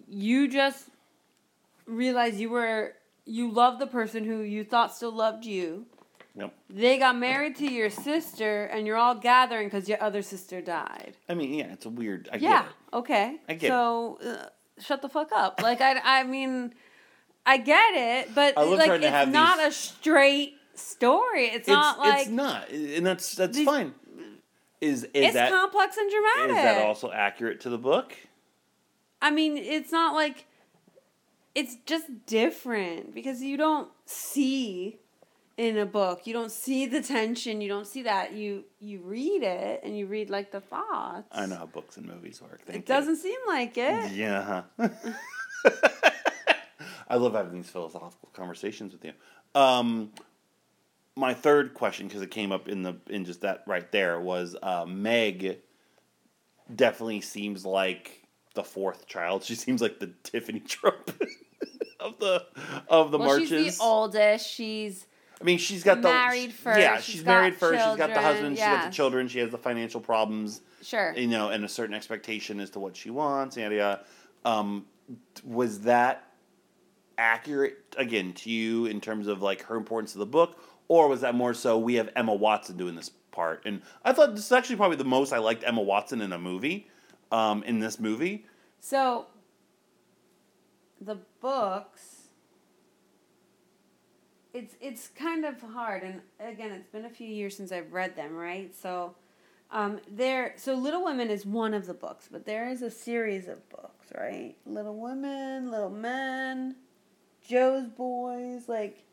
you just realized you were you loved the person who you thought still loved you? Yep. They got married to your sister, and you're all gathering because your other sister died. I mean, yeah, it's a weird. I yeah. get it. Okay. I get it. so, uh, shut the fuck up. Like I, I mean, I get it, but like it's not these- a straight story. It's, It's not like it's not, and that's that's These- fine. Is is it's that complex and dramatic? is that also accurate to the book? I mean, it's not like it's just different because you don't see in a book. You don't see the tension. You don't see that. You you read it and you read like the thoughts. I know how books and movies work. Thank It doesn't seem like it. Yeah. <laughs> I love having these philosophical conversations with you. Um, my third question, because it came up in the in just that right there, was uh, Meg. Definitely seems like the fourth child. She seems like the Tiffany <laughs> Trump of the of the well, marches. she's the oldest. She's I mean, she's got the Married first, Yeah, she's she's married first. She's got the children, husband. She's got the children. She has the financial problems. sure. You know, and a certain expectation as to what she wants. Yada yada. Um, was that accurate again to you in terms of like her importance to the book, or was that more so we have Emma Watson doing this part? And I thought this is actually probably the most I liked Emma Watson in a movie. Um, in this movie, So the books it's it's kind of hard and again it's been a few years since I've read them, right? So um there so Little Women is one of the books, but there is a series of books, right? Little Women, Little Men, Jo's Boys, like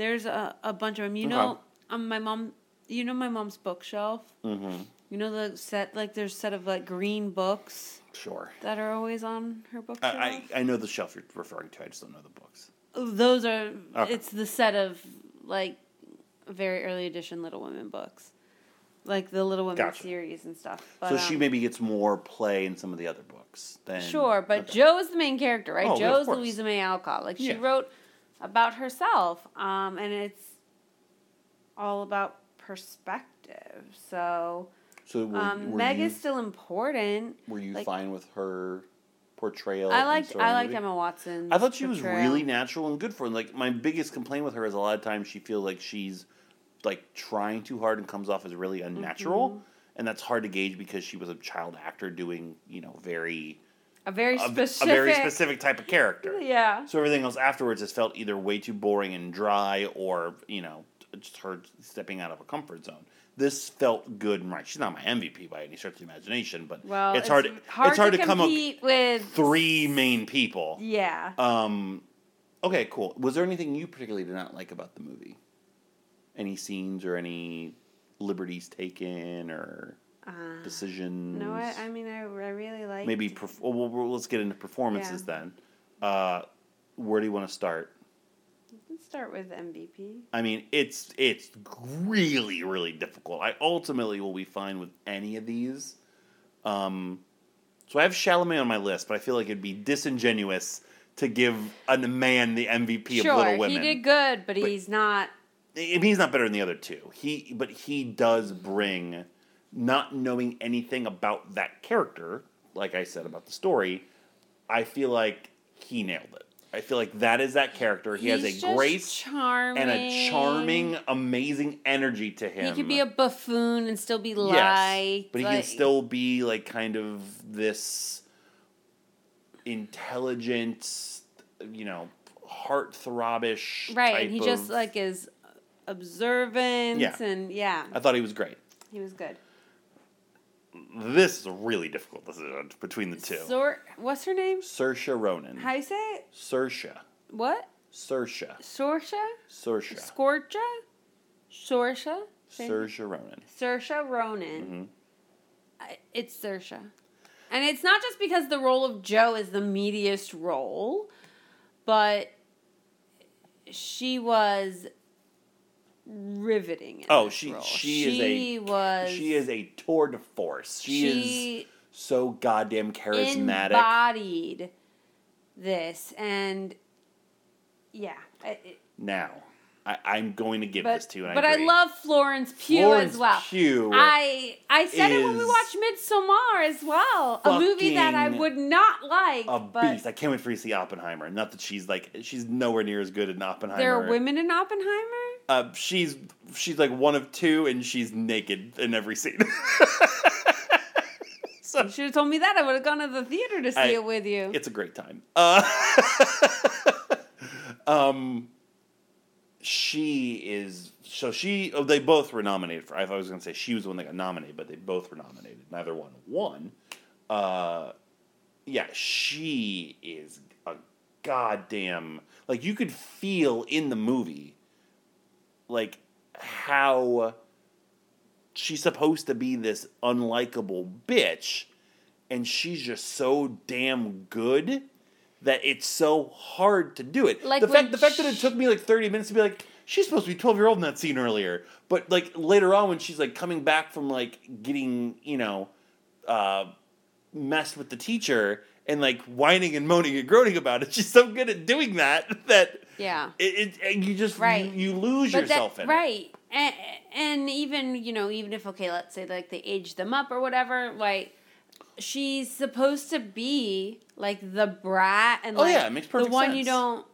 there's a, a bunch of them. You Okay. know um my mom you know my mom's bookshelf? mm-hmm. You know the set like there's a set of like green books sure. that are always on her bookshelf. I, I I know the shelf you're referring to. I just don't know the books. Those are. Okay. It's the set of like very early edition Little Women books, like the Little Women Gotcha. series and stuff. But, so she um, maybe gets more play in some of the other books than Sure, but Okay. Jo is the main character, right? Oh, yeah, Jo's course. Louisa May Alcott. Like she Yeah. wrote about herself, um, and it's all about perspective. So So were, um, were Meg you, is still important. were you like- fine with her portrayal? I liked I liked? Emma Watson. I thought she was really natural and good for it. Like my biggest complaint with her is a lot of times she feels like she's like trying too hard and comes off as really unnatural, Mm-hmm. and that's hard to gauge because she was a child actor doing you know very a very a, a specific. very specific type of character. Yeah. So everything else afterwards has felt either way too boring and dry, or you know, just her stepping out of a comfort zone. This felt good and right. She's not my MVP by any stretch of the imagination, but Well, it's, hard. Hard it's hard to, to, come up compete with three main people. Yeah. Um, okay, cool. Was there anything you particularly did not like about the movie? Any scenes or any liberties taken or Uh, decisions? no, I, I mean, I, I really like. Maybe. Perf- well, well, let's get into performances then. Uh, where do you want to start? Let's start with MVP. I mean, it's it's really really difficult. I ultimately will be fine with any of these. Um, so I have Chalamet on my list, but I feel like it'd be disingenuous to give a man the MVP of Little Women. sure, he did good, but, he's not. I mean, he's not better than the other two. He, but he does bring not knowing anything about that character. Like I said about the story, I feel like he nailed it. I feel like that is that character. He has a grace charming, and a charming, amazing energy to him. He could be a buffoon and still be yes, light. but he like- can still be like kind of this intelligent, you know, heart throbbish. Right, he just like is observant Yeah. and yeah, I thought he was great. he was good. This is a really difficult decision between the two. Sor- what's her name? Saoirse Ronan. How you say it? Saoirse. What? Saoirse. Sorsha? Saoirse. Scorcha? Sorsha? Say- Saoirse Ronan. Saoirse Ronan. Mm-hmm. I- It's Saoirse. And it's not just because the role of Jo is the meatiest role, but she was riveting. In Oh, she role. she, is a She was she is a tour de force. She, is so goddamn charismatic. embodied this and yeah it, now, I, I'm going to give but this to you. But I, I, love Florence Pugh Florence as well. Pugh I I said it when we watched Midsommar as well, a movie that I would not like. a but beast. I can't wait for you to see Oppenheimer. Not that she's like she's nowhere near as good in Oppenheimer. there are women in Oppenheimer. Uh, she's she's like one of two, and she's naked in every scene. <laughs> so You should have told me that. I would have gone to the theater to see I- it with you. it's a great time. Uh, <laughs> um, she is so she. Oh, they both were nominated for. I was going to say she was the one that got nominated, but they both were nominated. Neither one won. Uh, yeah, she is a goddamn like you could feel in the movie, like how she's supposed to be this unlikable bitch and she's just so damn good that it's so hard to do it. Like the fact the fact that it took me like 30 minutes to be like she's supposed to be 12 year old in that scene earlier. But like later on when she's like coming back from like getting, you know, uh messed with the teacher and like whining and moaning and groaning about it. She's so good at doing that <laughs> that yeah. it, it and you just Right. you, you lose But yourself that, in it. right. And, and even, you know, even if, okay, let's say like they age them up or whatever, like she's supposed to be like the brat and Oh, like yeah, it makes the perfect one you don't,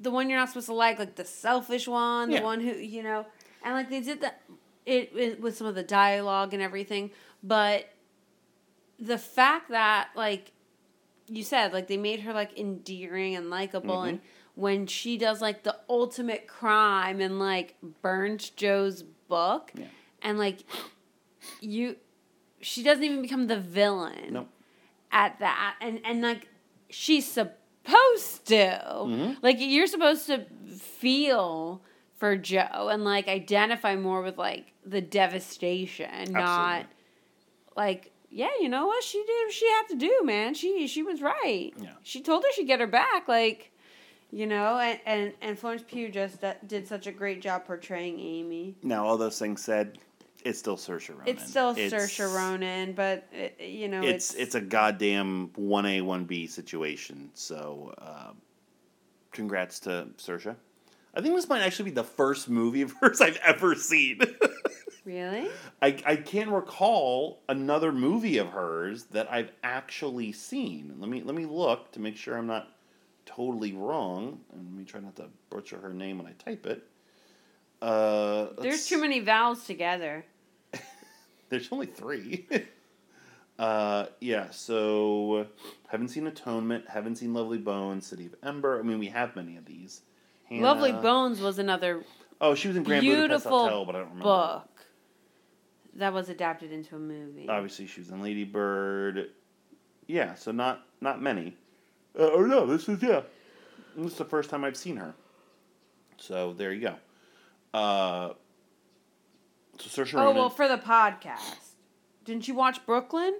the one you're not supposed to like, like the selfish one, the Yeah. one who, you know, and like they did that it, it with some of the dialogue and everything, but the fact that like you said like they made her like endearing and likable Mm-hmm. and when she does like the ultimate crime and like burns Jo's book Yeah. and like you she doesn't even become the villain Nope. at that and and like she's supposed to Mm-hmm. like you're supposed to feel for Jo and like identify more with like the devastation not like yeah you know what she did what she had to do man she she was right Yeah. she told her she'd get her back like you know and and, and Florence Pugh just uh, did such a great job portraying Amy Now all those things said, it's still Saoirse Ronan. it's still It's- Saoirse Ronan but it, you know It's it's it's a goddamn one A one B situation. So, uh, congrats to Saoirse. I think this might actually be the first movie of <laughs> hers I've ever seen. <laughs> really I I can't recall another movie of hers that I've actually seen. Let me let me look to make sure I'm not totally wrong. And let me try not to butcher her name when I type it. Uh, there's too many vowels together <laughs> There's only three. <laughs> uh, yeah, so haven't seen Atonement, haven't seen Lovely Bones, City of Ember. I mean, we have many of these. Lovely Bones was another Oh, she was in Grand Budapest beautiful Hotel, but I don't remember. book that was adapted into a movie. Obviously, she was in Lady Bird. Yeah, so not not many. Uh, oh no, this is yeah. This is the first time I've seen her. So there you go. Uh, so Saoirse oh Ronan. well, for the podcast, didn't you watch Brooklyn?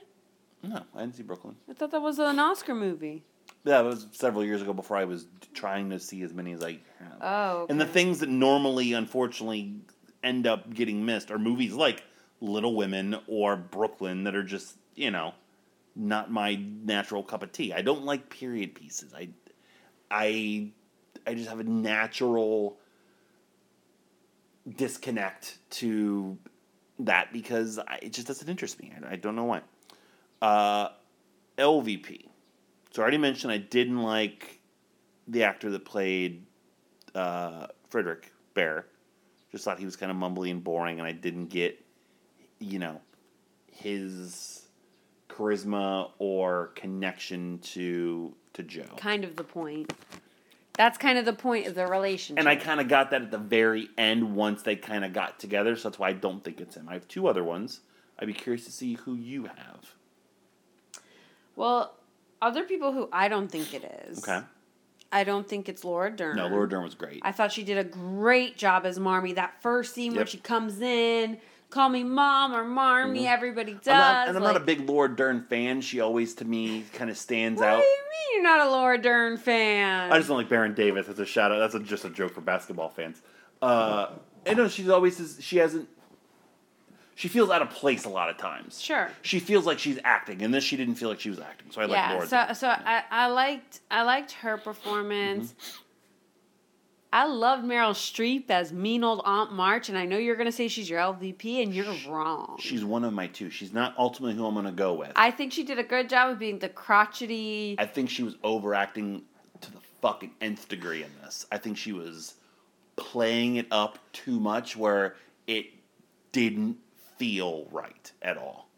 no, I didn't see Brooklyn. I thought that was an Oscar movie. Yeah, it was several years ago before I was trying to see as many as I have. Oh, And the things that normally, unfortunately, end up getting missed are movies like Little Women or Brooklyn that are just, you know, not my natural cup of tea. I don't like period pieces. I, I, I just have a natural disconnect to that because I, it just doesn't interest me. I, I don't know why. Uh, LVP. So I already mentioned I didn't like the actor that played uh, Frederick Bhaer. Just thought he was kind of mumbly and boring, and I didn't get, you know, his charisma or connection to to Jo. Kind of the point. That's kind of the point of the relationship. And I kind of got that at the very end once they kind of got together, so that's why I don't think it's him. I have two other ones. I'd be curious to see who you have. well, other people who I don't think it is. Okay. I don't think it's Laura Dern. No, Laura Dern was great. I thought she did a great job as Marmee. That first scene where Yep. she comes in, call me mom or Marmee, everybody does. I'm not, and I'm not a big Laura Dern fan. She always, to me, kind of stands What out. do you mean you're not a Laura Dern fan? I just don't like Baron Davis. That's a shout out. That's a, just a joke for basketball fans. Uh, and no, she's always she hasn't. She feels out of place a lot of times. Sure. She feels like she's acting, and this she didn't feel like she was acting. So I like Laura. so Dern. so I, I liked I liked her performance. Mm-hmm. I loved Meryl Streep as mean old Aunt March, and I know you're gonna say she's your LVP, and you're wrong. She's one of my two. She's not ultimately who I'm going to go with. I think she did a good job of being the crotchety. I think she was overacting to the fucking nth degree in this. I think she was playing it up too much where it didn't feel right at all.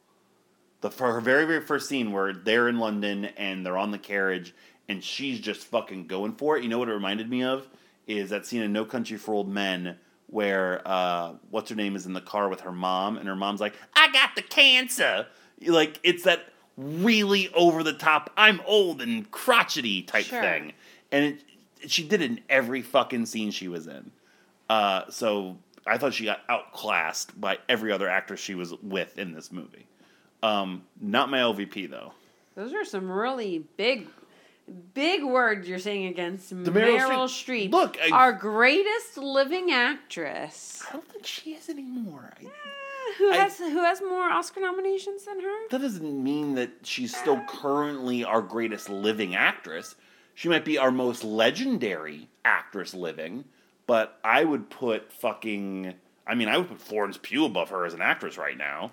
The for her very very first scene where they're in London and they're on the carriage and she's just fucking going for it. You know what it reminded me of is that scene in No Country for Old Men where uh, what's her name is in the car with her mom and her mom's like, "I got the cancer." Like it's that really over the top, I'm old and crotchety type Sure. thing, and it, she did it in every fucking scene she was in. Uh, so I thought she got outclassed by every other actress she was with in this movie. Um, not my LVP though. Those are some really big, big words you're saying against Meryl Meryl, Streep- Streep. Look, I- our greatest living actress. I don't think she is anymore. I, eh, Who I- has who has more Oscar nominations than her? that doesn't mean that she's still eh. currently our greatest living actress. She might be our most legendary actress living, but I would put fucking. I mean, I would put Florence Pugh above her as an actress right now,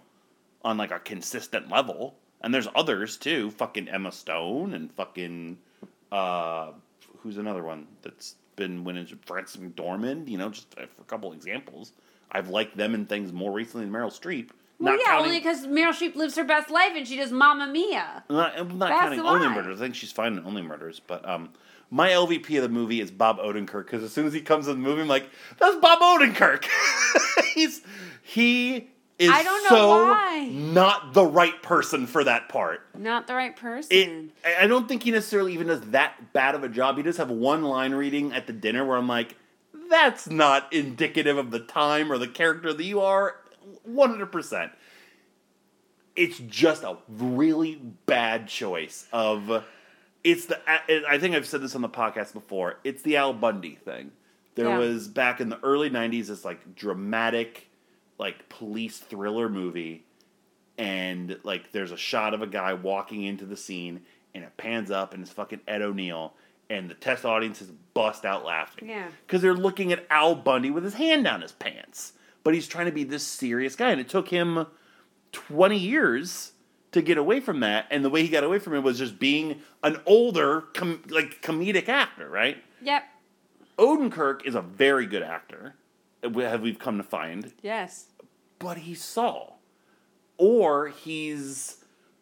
on like a consistent level. And there's others too, fucking Emma Stone and fucking uh, who's another one that's been winning Frances McDormand. You know, just for a couple examples. I've liked them in things more recently than Meryl Streep. Well, Not yeah, counting- only because Meryl Streep lives her best life and she does Mamma Mia. not, I'm not That's counting only murders. I think she's fine in only murders. But um, my LVP of the movie is Bob Odenkirk because as soon as he comes in the movie, I'm like, that's Bob Odenkirk. <laughs> He's he is I don't know so why. not the right person for that part. Not the right person. It, I- don't think he necessarily even does that bad of a job. He does have one line reading at the dinner where I'm like, that's not indicative of the time or the character that you are. 100%. It's just a really bad choice of. It's the. I think I've said this on the podcast before. It's the Al Bundy thing. There Yeah. was back in the early 90s this like dramatic, like police thriller movie and like there's a shot of a guy walking into the scene and it pans up and it's fucking Ed O'Neill and the test audiences bust out laughing. Yeah. Because they're looking at Al Bundy with his hand down his pants. But he's trying to be this serious guy and it took him 20 years to get away from that and the way he got away from it was just being an older com- like comedic actor, right? yep. Odenkirk is a very good actor. Have we've come to find Yes. But he's Saul. Or he's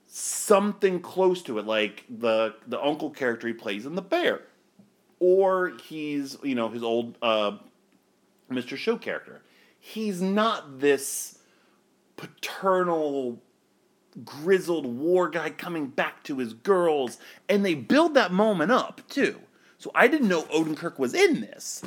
something close to it, like the the uncle character he plays in The Bear. Or he's, you know, his old uh, Mr. Show character. He's not this paternal, grizzled war guy coming back to his girls. And they build that moment up, too. So I didn't know Odenkirk was in this.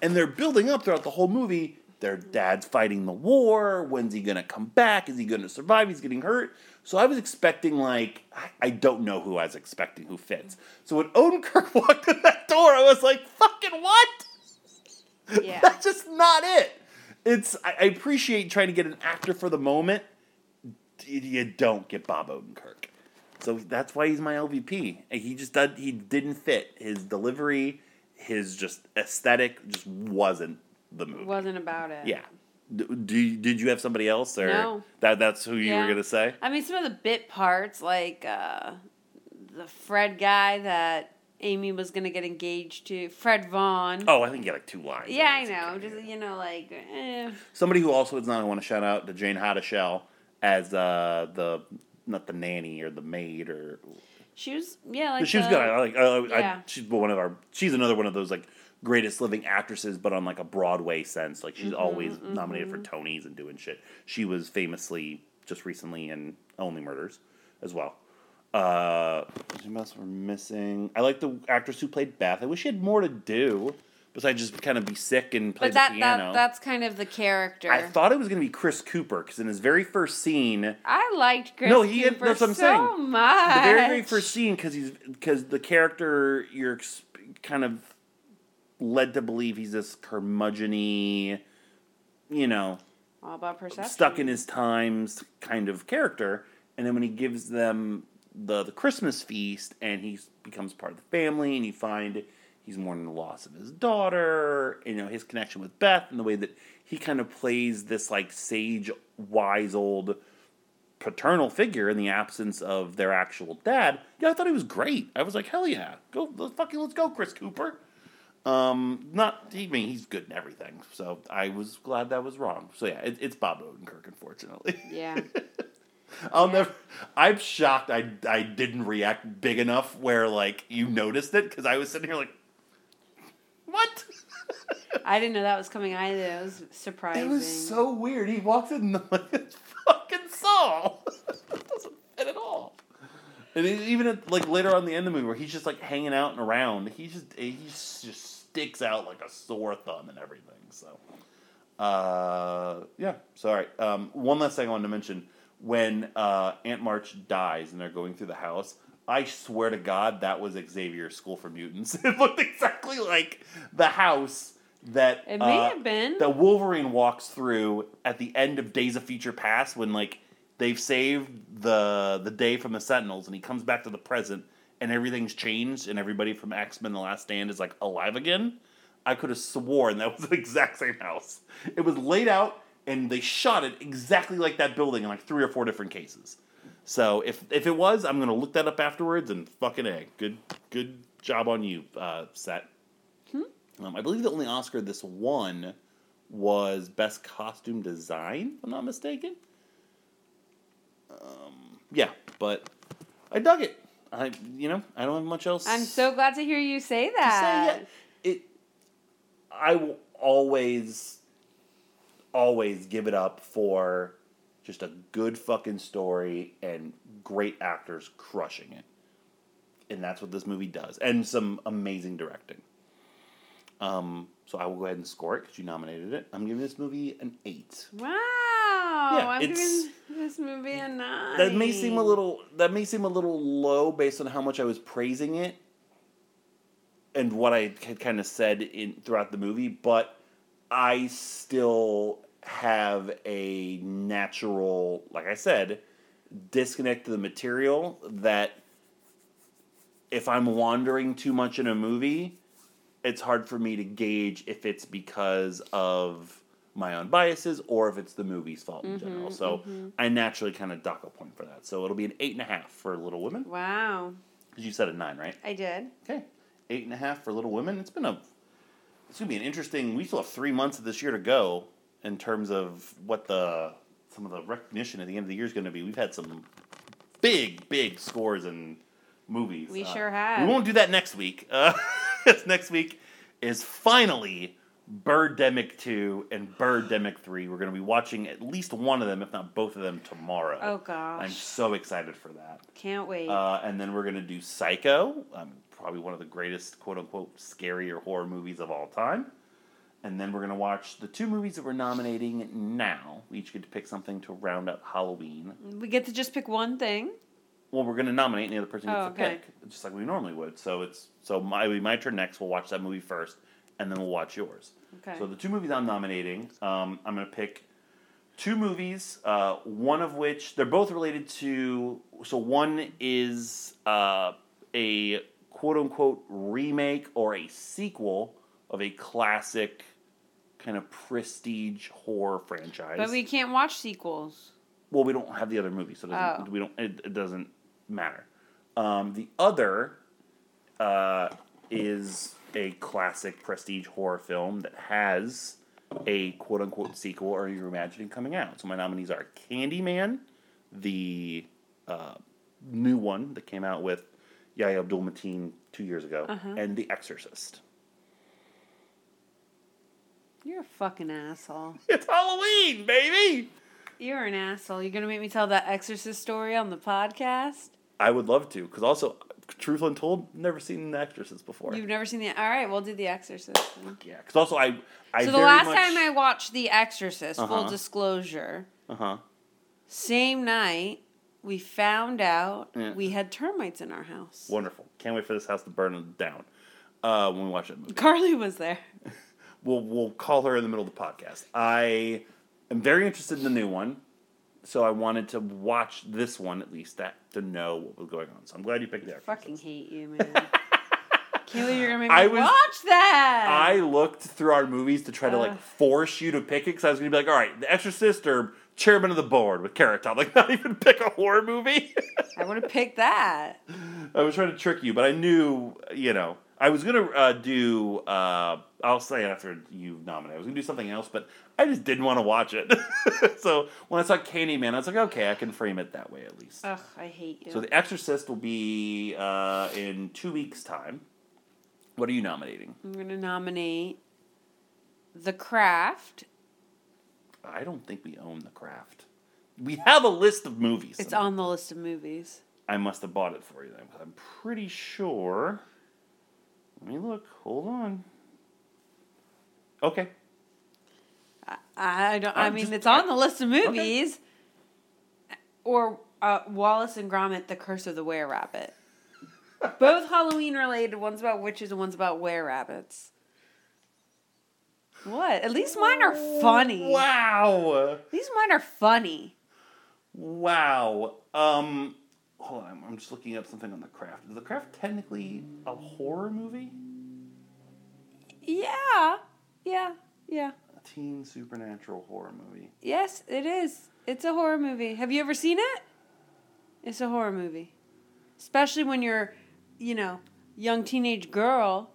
And they're building up throughout the whole movie. Their dad's fighting the war. When's he gonna come back? Is he gonna survive? He's getting hurt. So I was expecting like I- don't know who I was expecting who fits. So when Odenkirk <laughs> walked in that door, I was like, "Fucking what?" Yeah. <laughs> That's just not it. It's I, appreciate trying to get an actor for the moment. You don't get Bob Odenkirk, so that's why he's my LVP. He just did, he didn't fit his delivery, his just aesthetic just wasn't the movie. Wasn't about it. Yeah. D- Do you, did you have somebody else or No. that that's who you Yeah. were gonna say? I mean, some of the bit parts, like uh, the Fred guy that Amy was gonna get engaged to, Fred Vaughn. Oh, I think you had like two lines. yeah, I know. Just you know, like, eh. Somebody who also is not. I want to shout out to Jayne Houdyshell as uh, the not the nanny or the maid or She was yeah, like she was good. I like. I, Yeah. I, she's one of our. She's another one of those like greatest living actresses, but on like a Broadway sense. Like she's always nominated for Tonys and doing shit. She was famously just recently in Only Murders, as well. Uh, who else we're missing? I like the actress who played Beth. I wish she had more to do besides just kind of be sick and play But that, the piano. that that's kind of the character. I thought it was going to be Chris Cooper because in his very first scene, I liked Chris No, he- Cooper that's what I'm so saying. much. the very very first scene because he's because the character you're kind of led to believe he's this curmudgeony, you know, All about perception. stuck in his times kind of character, and then when he gives them the the Christmas feast and he becomes part of the family, and you find he's mourning the loss of his daughter, you know, his connection with Beth, and the way that he kind of plays this like sage, wise old paternal figure in the absence of their actual dad. Yeah, I thought he was great. I was like, hell yeah, go let's fucking let's go, Chris Cooper. Um, not he I mean he's good in everything, so I was glad that was wrong. So yeah, it, it's Bob Odenkirk, unfortunately. Yeah. <laughs> I'll Yeah. never. I'm shocked. I I didn't react big enough where like you noticed it because I was sitting here like, what? <laughs> I didn't know that was coming either. It was surprising. It was so weird. He walks in the like <laughs> fucking Saul. it doesn't fit at all. And even at, like later on the end of the movie where he's just like hanging out and around, he just he just sticks out like a sore thumb and everything. So, uh, yeah. Sorry. Um, one last thing I wanted to mention: when uh, Aunt March dies and they're going through the house. I swear to God, that was Xavier's School for Mutants. <laughs> it looked exactly like the house that It may uh, have been. that Wolverine walks through at the end of Days of Future Past when like they've saved the the day from the Sentinels and he comes back to the present and everything's changed and everybody from X Men: The Last Stand is like alive again. I could have sworn that was the <laughs> exact same house. It was laid out and they shot it exactly like that building in like three or four different cases. So if if it was, I'm gonna look that up afterwards and fucking a good good job on you, uh, set. Um, I believe the only Oscar this won was best costume design, if I'm not mistaken. Um, yeah, but I dug it. I you know I don't have much else. I'm so glad to hear you say that. say. Yeah, it. I will always, always give it up for just a good fucking story and great actors crushing it, and that's what this movie does, and some amazing directing. Um, so I will go ahead and score it because you nominated it. I'm giving this movie an eight. Wow. Oh, yeah, I'm it's- giving this movie a nine. That may seem a little that may seem a little low based on how much I was praising it and what I had kind of said in throughout the movie, but I still have a natural, like I said, disconnect to the material that if I'm wandering too much in a movie, it's hard for me to gauge if it's because of my own biases or if it's the movie's fault in general. So I naturally kind of dock a point for that. So it'll be an eight and a half for Little Women. Wow. Because you said a nine, right? I did. Okay, eight and a half for Little Women. It's been a, it's gonna be an interesting. We still have three months of this year to go in terms of what the some of the recognition at the end of the year is going to be. We've had some big, big scores and movies. We Uh, sure have. We won't do that next week. Uh, <laughs> next week is finally Birdemic two and Birdemic three. We're going to be watching at least one of them, if not both of them, tomorrow. Oh gosh. I'm so excited for that. Can't wait. Uh, and then we're gonna do Psycho, um, probably one of the greatest quote unquote scary or horror movies of all time. And then we're gonna watch the two movies that we're nominating now. We each get to pick something to round up Halloween. we get to just pick one thing. Well, we're gonna nominate, and the other person gets Oh, to pick, just like we normally would. So it's so my it'll be my turn next. We'll watch that movie first, and then we'll watch yours. Okay. So the two movies I'm nominating, um, I'm gonna pick two movies. Uh, one of which they're both related to. So one is uh, a quote unquote remake or a sequel of a classic kind of prestige horror franchise. but we can't watch sequels. Well, we don't have the other movie, so it doesn't, Oh. we don't. It, it doesn't matter. Um, the other uh, is a classic prestige horror film that has a quote unquote sequel or you're imagining coming out. So my nominees are Candyman, the uh, new one that came out with Yahya Abdul Mateen two years ago, Uh-huh. and The Exorcist. You're a fucking asshole. <laughs> It's Halloween, baby. You're an asshole. You're gonna make me tell that Exorcist story on the podcast. I would love to, because also, truth untold, never seen The Exorcist before. You've never seen the. All right, we'll do the Exorcist. then. yeah, because also I, I so the very last much, time I watched The Exorcist, full Uh-huh. disclosure, uh huh, same night we found out Yeah. we had termites in our house. wonderful. Can't wait for this house to burn down. Uh, when we watch that movie. Carly was there. <laughs> we'll we'll call her in the middle of the podcast. I am very interested in the new one, so I wanted to watch this one at least that to know what was going on. So I'm glad you picked that. Fucking hate you, man. Can't you're gonna make <laughs> me was- watch that. I looked through our movies to try to like force you to pick it because I was gonna be like, all right, The Exorcist or Chairman of the Board with Carrot Top. <laughs> Like, not even pick a horror movie. <laughs> I would have picked that. I was trying to trick you, but I knew, you know, I was gonna uh, do. Uh, I'll say after you nominate, I was gonna do something else, but I just didn't want to watch it. <laughs> so when I saw Candyman, I was like, okay, I can frame it that way at least. Ugh, I hate you. So The Exorcist will be uh, in two weeks' time. What are you nominating? I'm gonna nominate The Craft. I don't think we own The Craft. We have a list of movies. It's on the list of movies. I must have bought it for you then. I'm pretty sure. Let me look. Hold on. Okay. I, I don't. I I'm mean, just- it's on the list of movies. Or uh, Wallace and Gromit: The Curse of the Were Rabbit. <laughs> Both Halloween related. One's about witches and one's about were rabbits. What? At least mine are funny. Wow. At least mine are funny. Wow. Um, hold on. I'm just looking up something on The Craft. Is The Craft technically a horror movie? Yeah. Yeah. Yeah. A teen supernatural horror movie. Yes, it is. It's a horror movie. Have you ever seen it? It's a horror movie. Especially when you're, you know, young teenage girl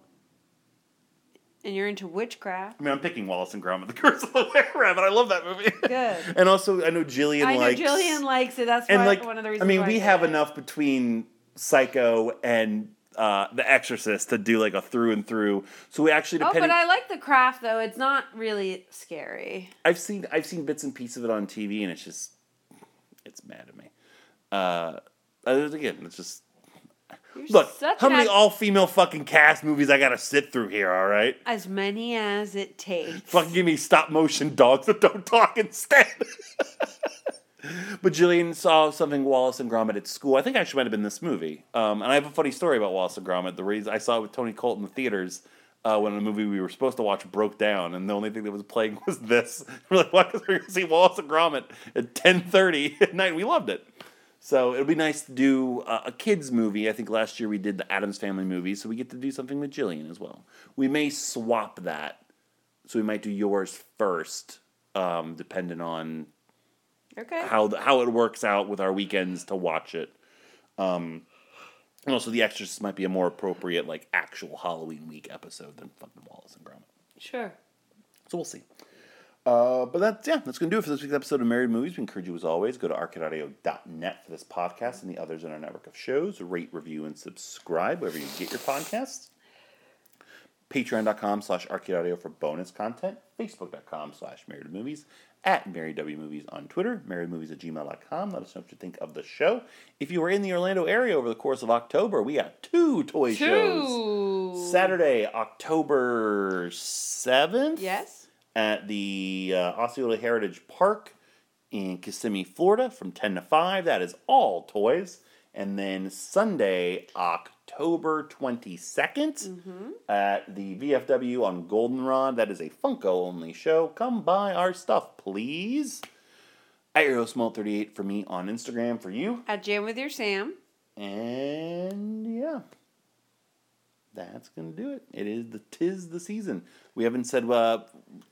and you're into witchcraft. I mean, I'm picking Wallace and Gromit: The Curse of the Were Rabbit. I love that movie. Good. <laughs> and also, I know Jillian I know likes. Jillian likes it. That's and why, like, one of the reasons. I mean, we I have it. enough between Psycho and uh, The Exorcist to do like a through and through. So we actually depend. Oh, but I like the craft though. It's not really scary. I've seen I've seen bits and pieces of it on TV, and it's just it's mad at me. Uh, uh, again, it's just You're look how many ad- all female fucking cast movies I gotta sit through here. All right, as many as it takes. fucking give me stop motion dogs that don't talk instead. <laughs> but Jillian saw something Wallace and Gromit at school. I think actually might have been this movie. Um, and I have a funny story about Wallace and Gromit. The reason I saw it with Tony Colt in the theaters. Uh, when a movie we were supposed to watch broke down, and the only thing that was playing <laughs> was this. We're like, "Why?" Because we're to see Wallace and Gromit at ten thirty at night. We loved it. So it'll be nice to do uh, a kids movie. I think last year we did the Addams Family movie, so we get to do something with Jillian as well. We may swap that, so we might do yours first, um, depending on Okay. how the, how it works out with our weekends to watch it. Um, and also, The Exorcist might be a more appropriate, like actual Halloween week episode than fucking Wallace and Gromit. Sure. So we'll see. Uh, but that's yeah, that's gonna do it for this week's episode of Married Movies. We encourage you as always go to arcadeaudio.net for this podcast and the others in our network of shows. Rate, review, and subscribe wherever you get your podcasts. Patreon.com slash arcadeaudio for bonus content. Facebook.com slash Married Movies. At Married W Movies on Twitter. Marriedmovies at gmail.com. Let us know what you think of the show. If you were in the Orlando area over the course of October, we got two toy shows. Saturday, October 7th Yes. At the uh, Osceola Heritage Park in Kissimmee, Florida from 10 to 5. That is all toys. And then Sunday, October 22nd at the VFW on Goldenrod. That is a Funko only show. Come buy our stuff, please. At your host, 38 for me on Instagram for you. At Jam with your Sam. And yeah, that's gonna do it. It is the tis the season. We haven't said uh,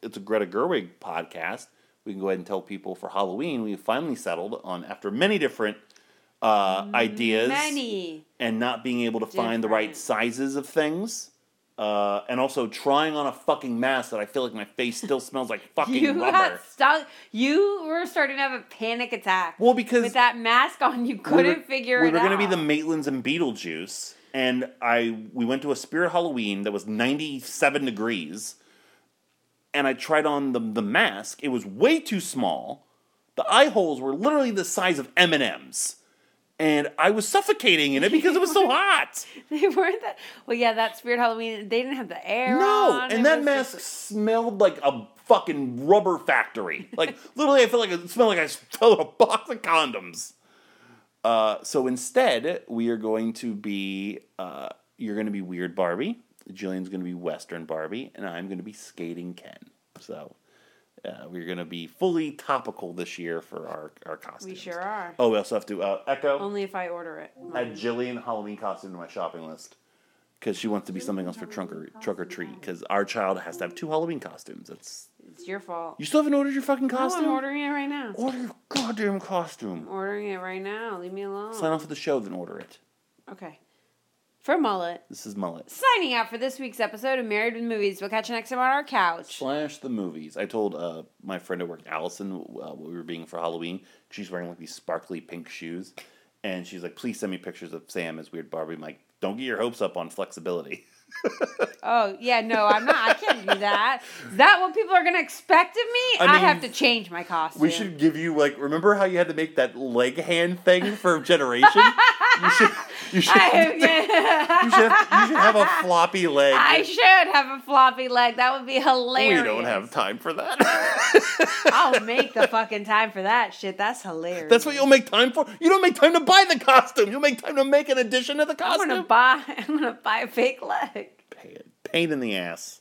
it's a Greta Gerwig podcast. We can go ahead and tell people for Halloween we finally settled on after many different uh, ideas Many. and not being able to find the right sizes of things. Uh, and also trying on a fucking mask that I feel like my face still smells like <laughs> fucking You rubber. got stuck. You were starting to have a panic attack. well, because with that mask on, you couldn't were- figure we it were out. gonna be the Maitlands and Beetlejuice. And I we went to a Spirit Halloween that was 97 degrees, and I tried on the the mask. It was way too small. The eye holes were literally the size of M and M's, and I was suffocating in it because it was so <laughs> hot. They weren't that. Well, yeah, that Spirit Halloween. They didn't have the air. No, on. It and that mask just- smelled like a fucking rubber factory. Like literally, I felt like it smelled like I <laughs> stole a box of condoms. Uh, so instead, we are going to be. Uh, you're going to be weird Barbie. Jillian's going to be Western Barbie, and I'm going to be skating Ken. So. Uh, we're going to be fully topical this year for our, our costumes. We sure are. Oh, we also have to uh, echo Only if I order it. add Jillian Halloween costume to my shopping list because she wants to be something else for trunk or trunk or treat. Because our child has to have two Halloween costumes. It's It's your fault. you still haven't ordered your fucking No, costume. I'm ordering it right now. Order your goddamn costume. ordering it right now. Leave me alone. Sign off for the show, then order it. Okay. For Mullet, This is mullet signing out for this week's episode of Married with Movies. We'll catch you next time on our couch. slash the movies. I told uh, my friend at work, Allison, uh, what we were being for Halloween. She's wearing like these sparkly pink shoes, and she's like, "Please send me pictures of Sam as Weird Barbie." I'm like, "Don't get your hopes up on flexibility." <laughs> Oh, yeah, no, I'm not. I can't do that. Is that what people are going to expect of me? I I, have to change my costume. We should give you like remember how you had to make that leg hand thing for generation? <laughs> you should you <laughs> should <laughs> you should have, you should have a floppy leg. I should have a floppy leg. That would be hilarious. we don't have time for that. <laughs> I'll make the fucking time for that shit. That's hilarious. That's what you'll make time for. You don't make time to buy the costume. You'll make time to make an addition to the costume. I'm gonna buy. I'm gonna buy a fake leg. Pain in the ass.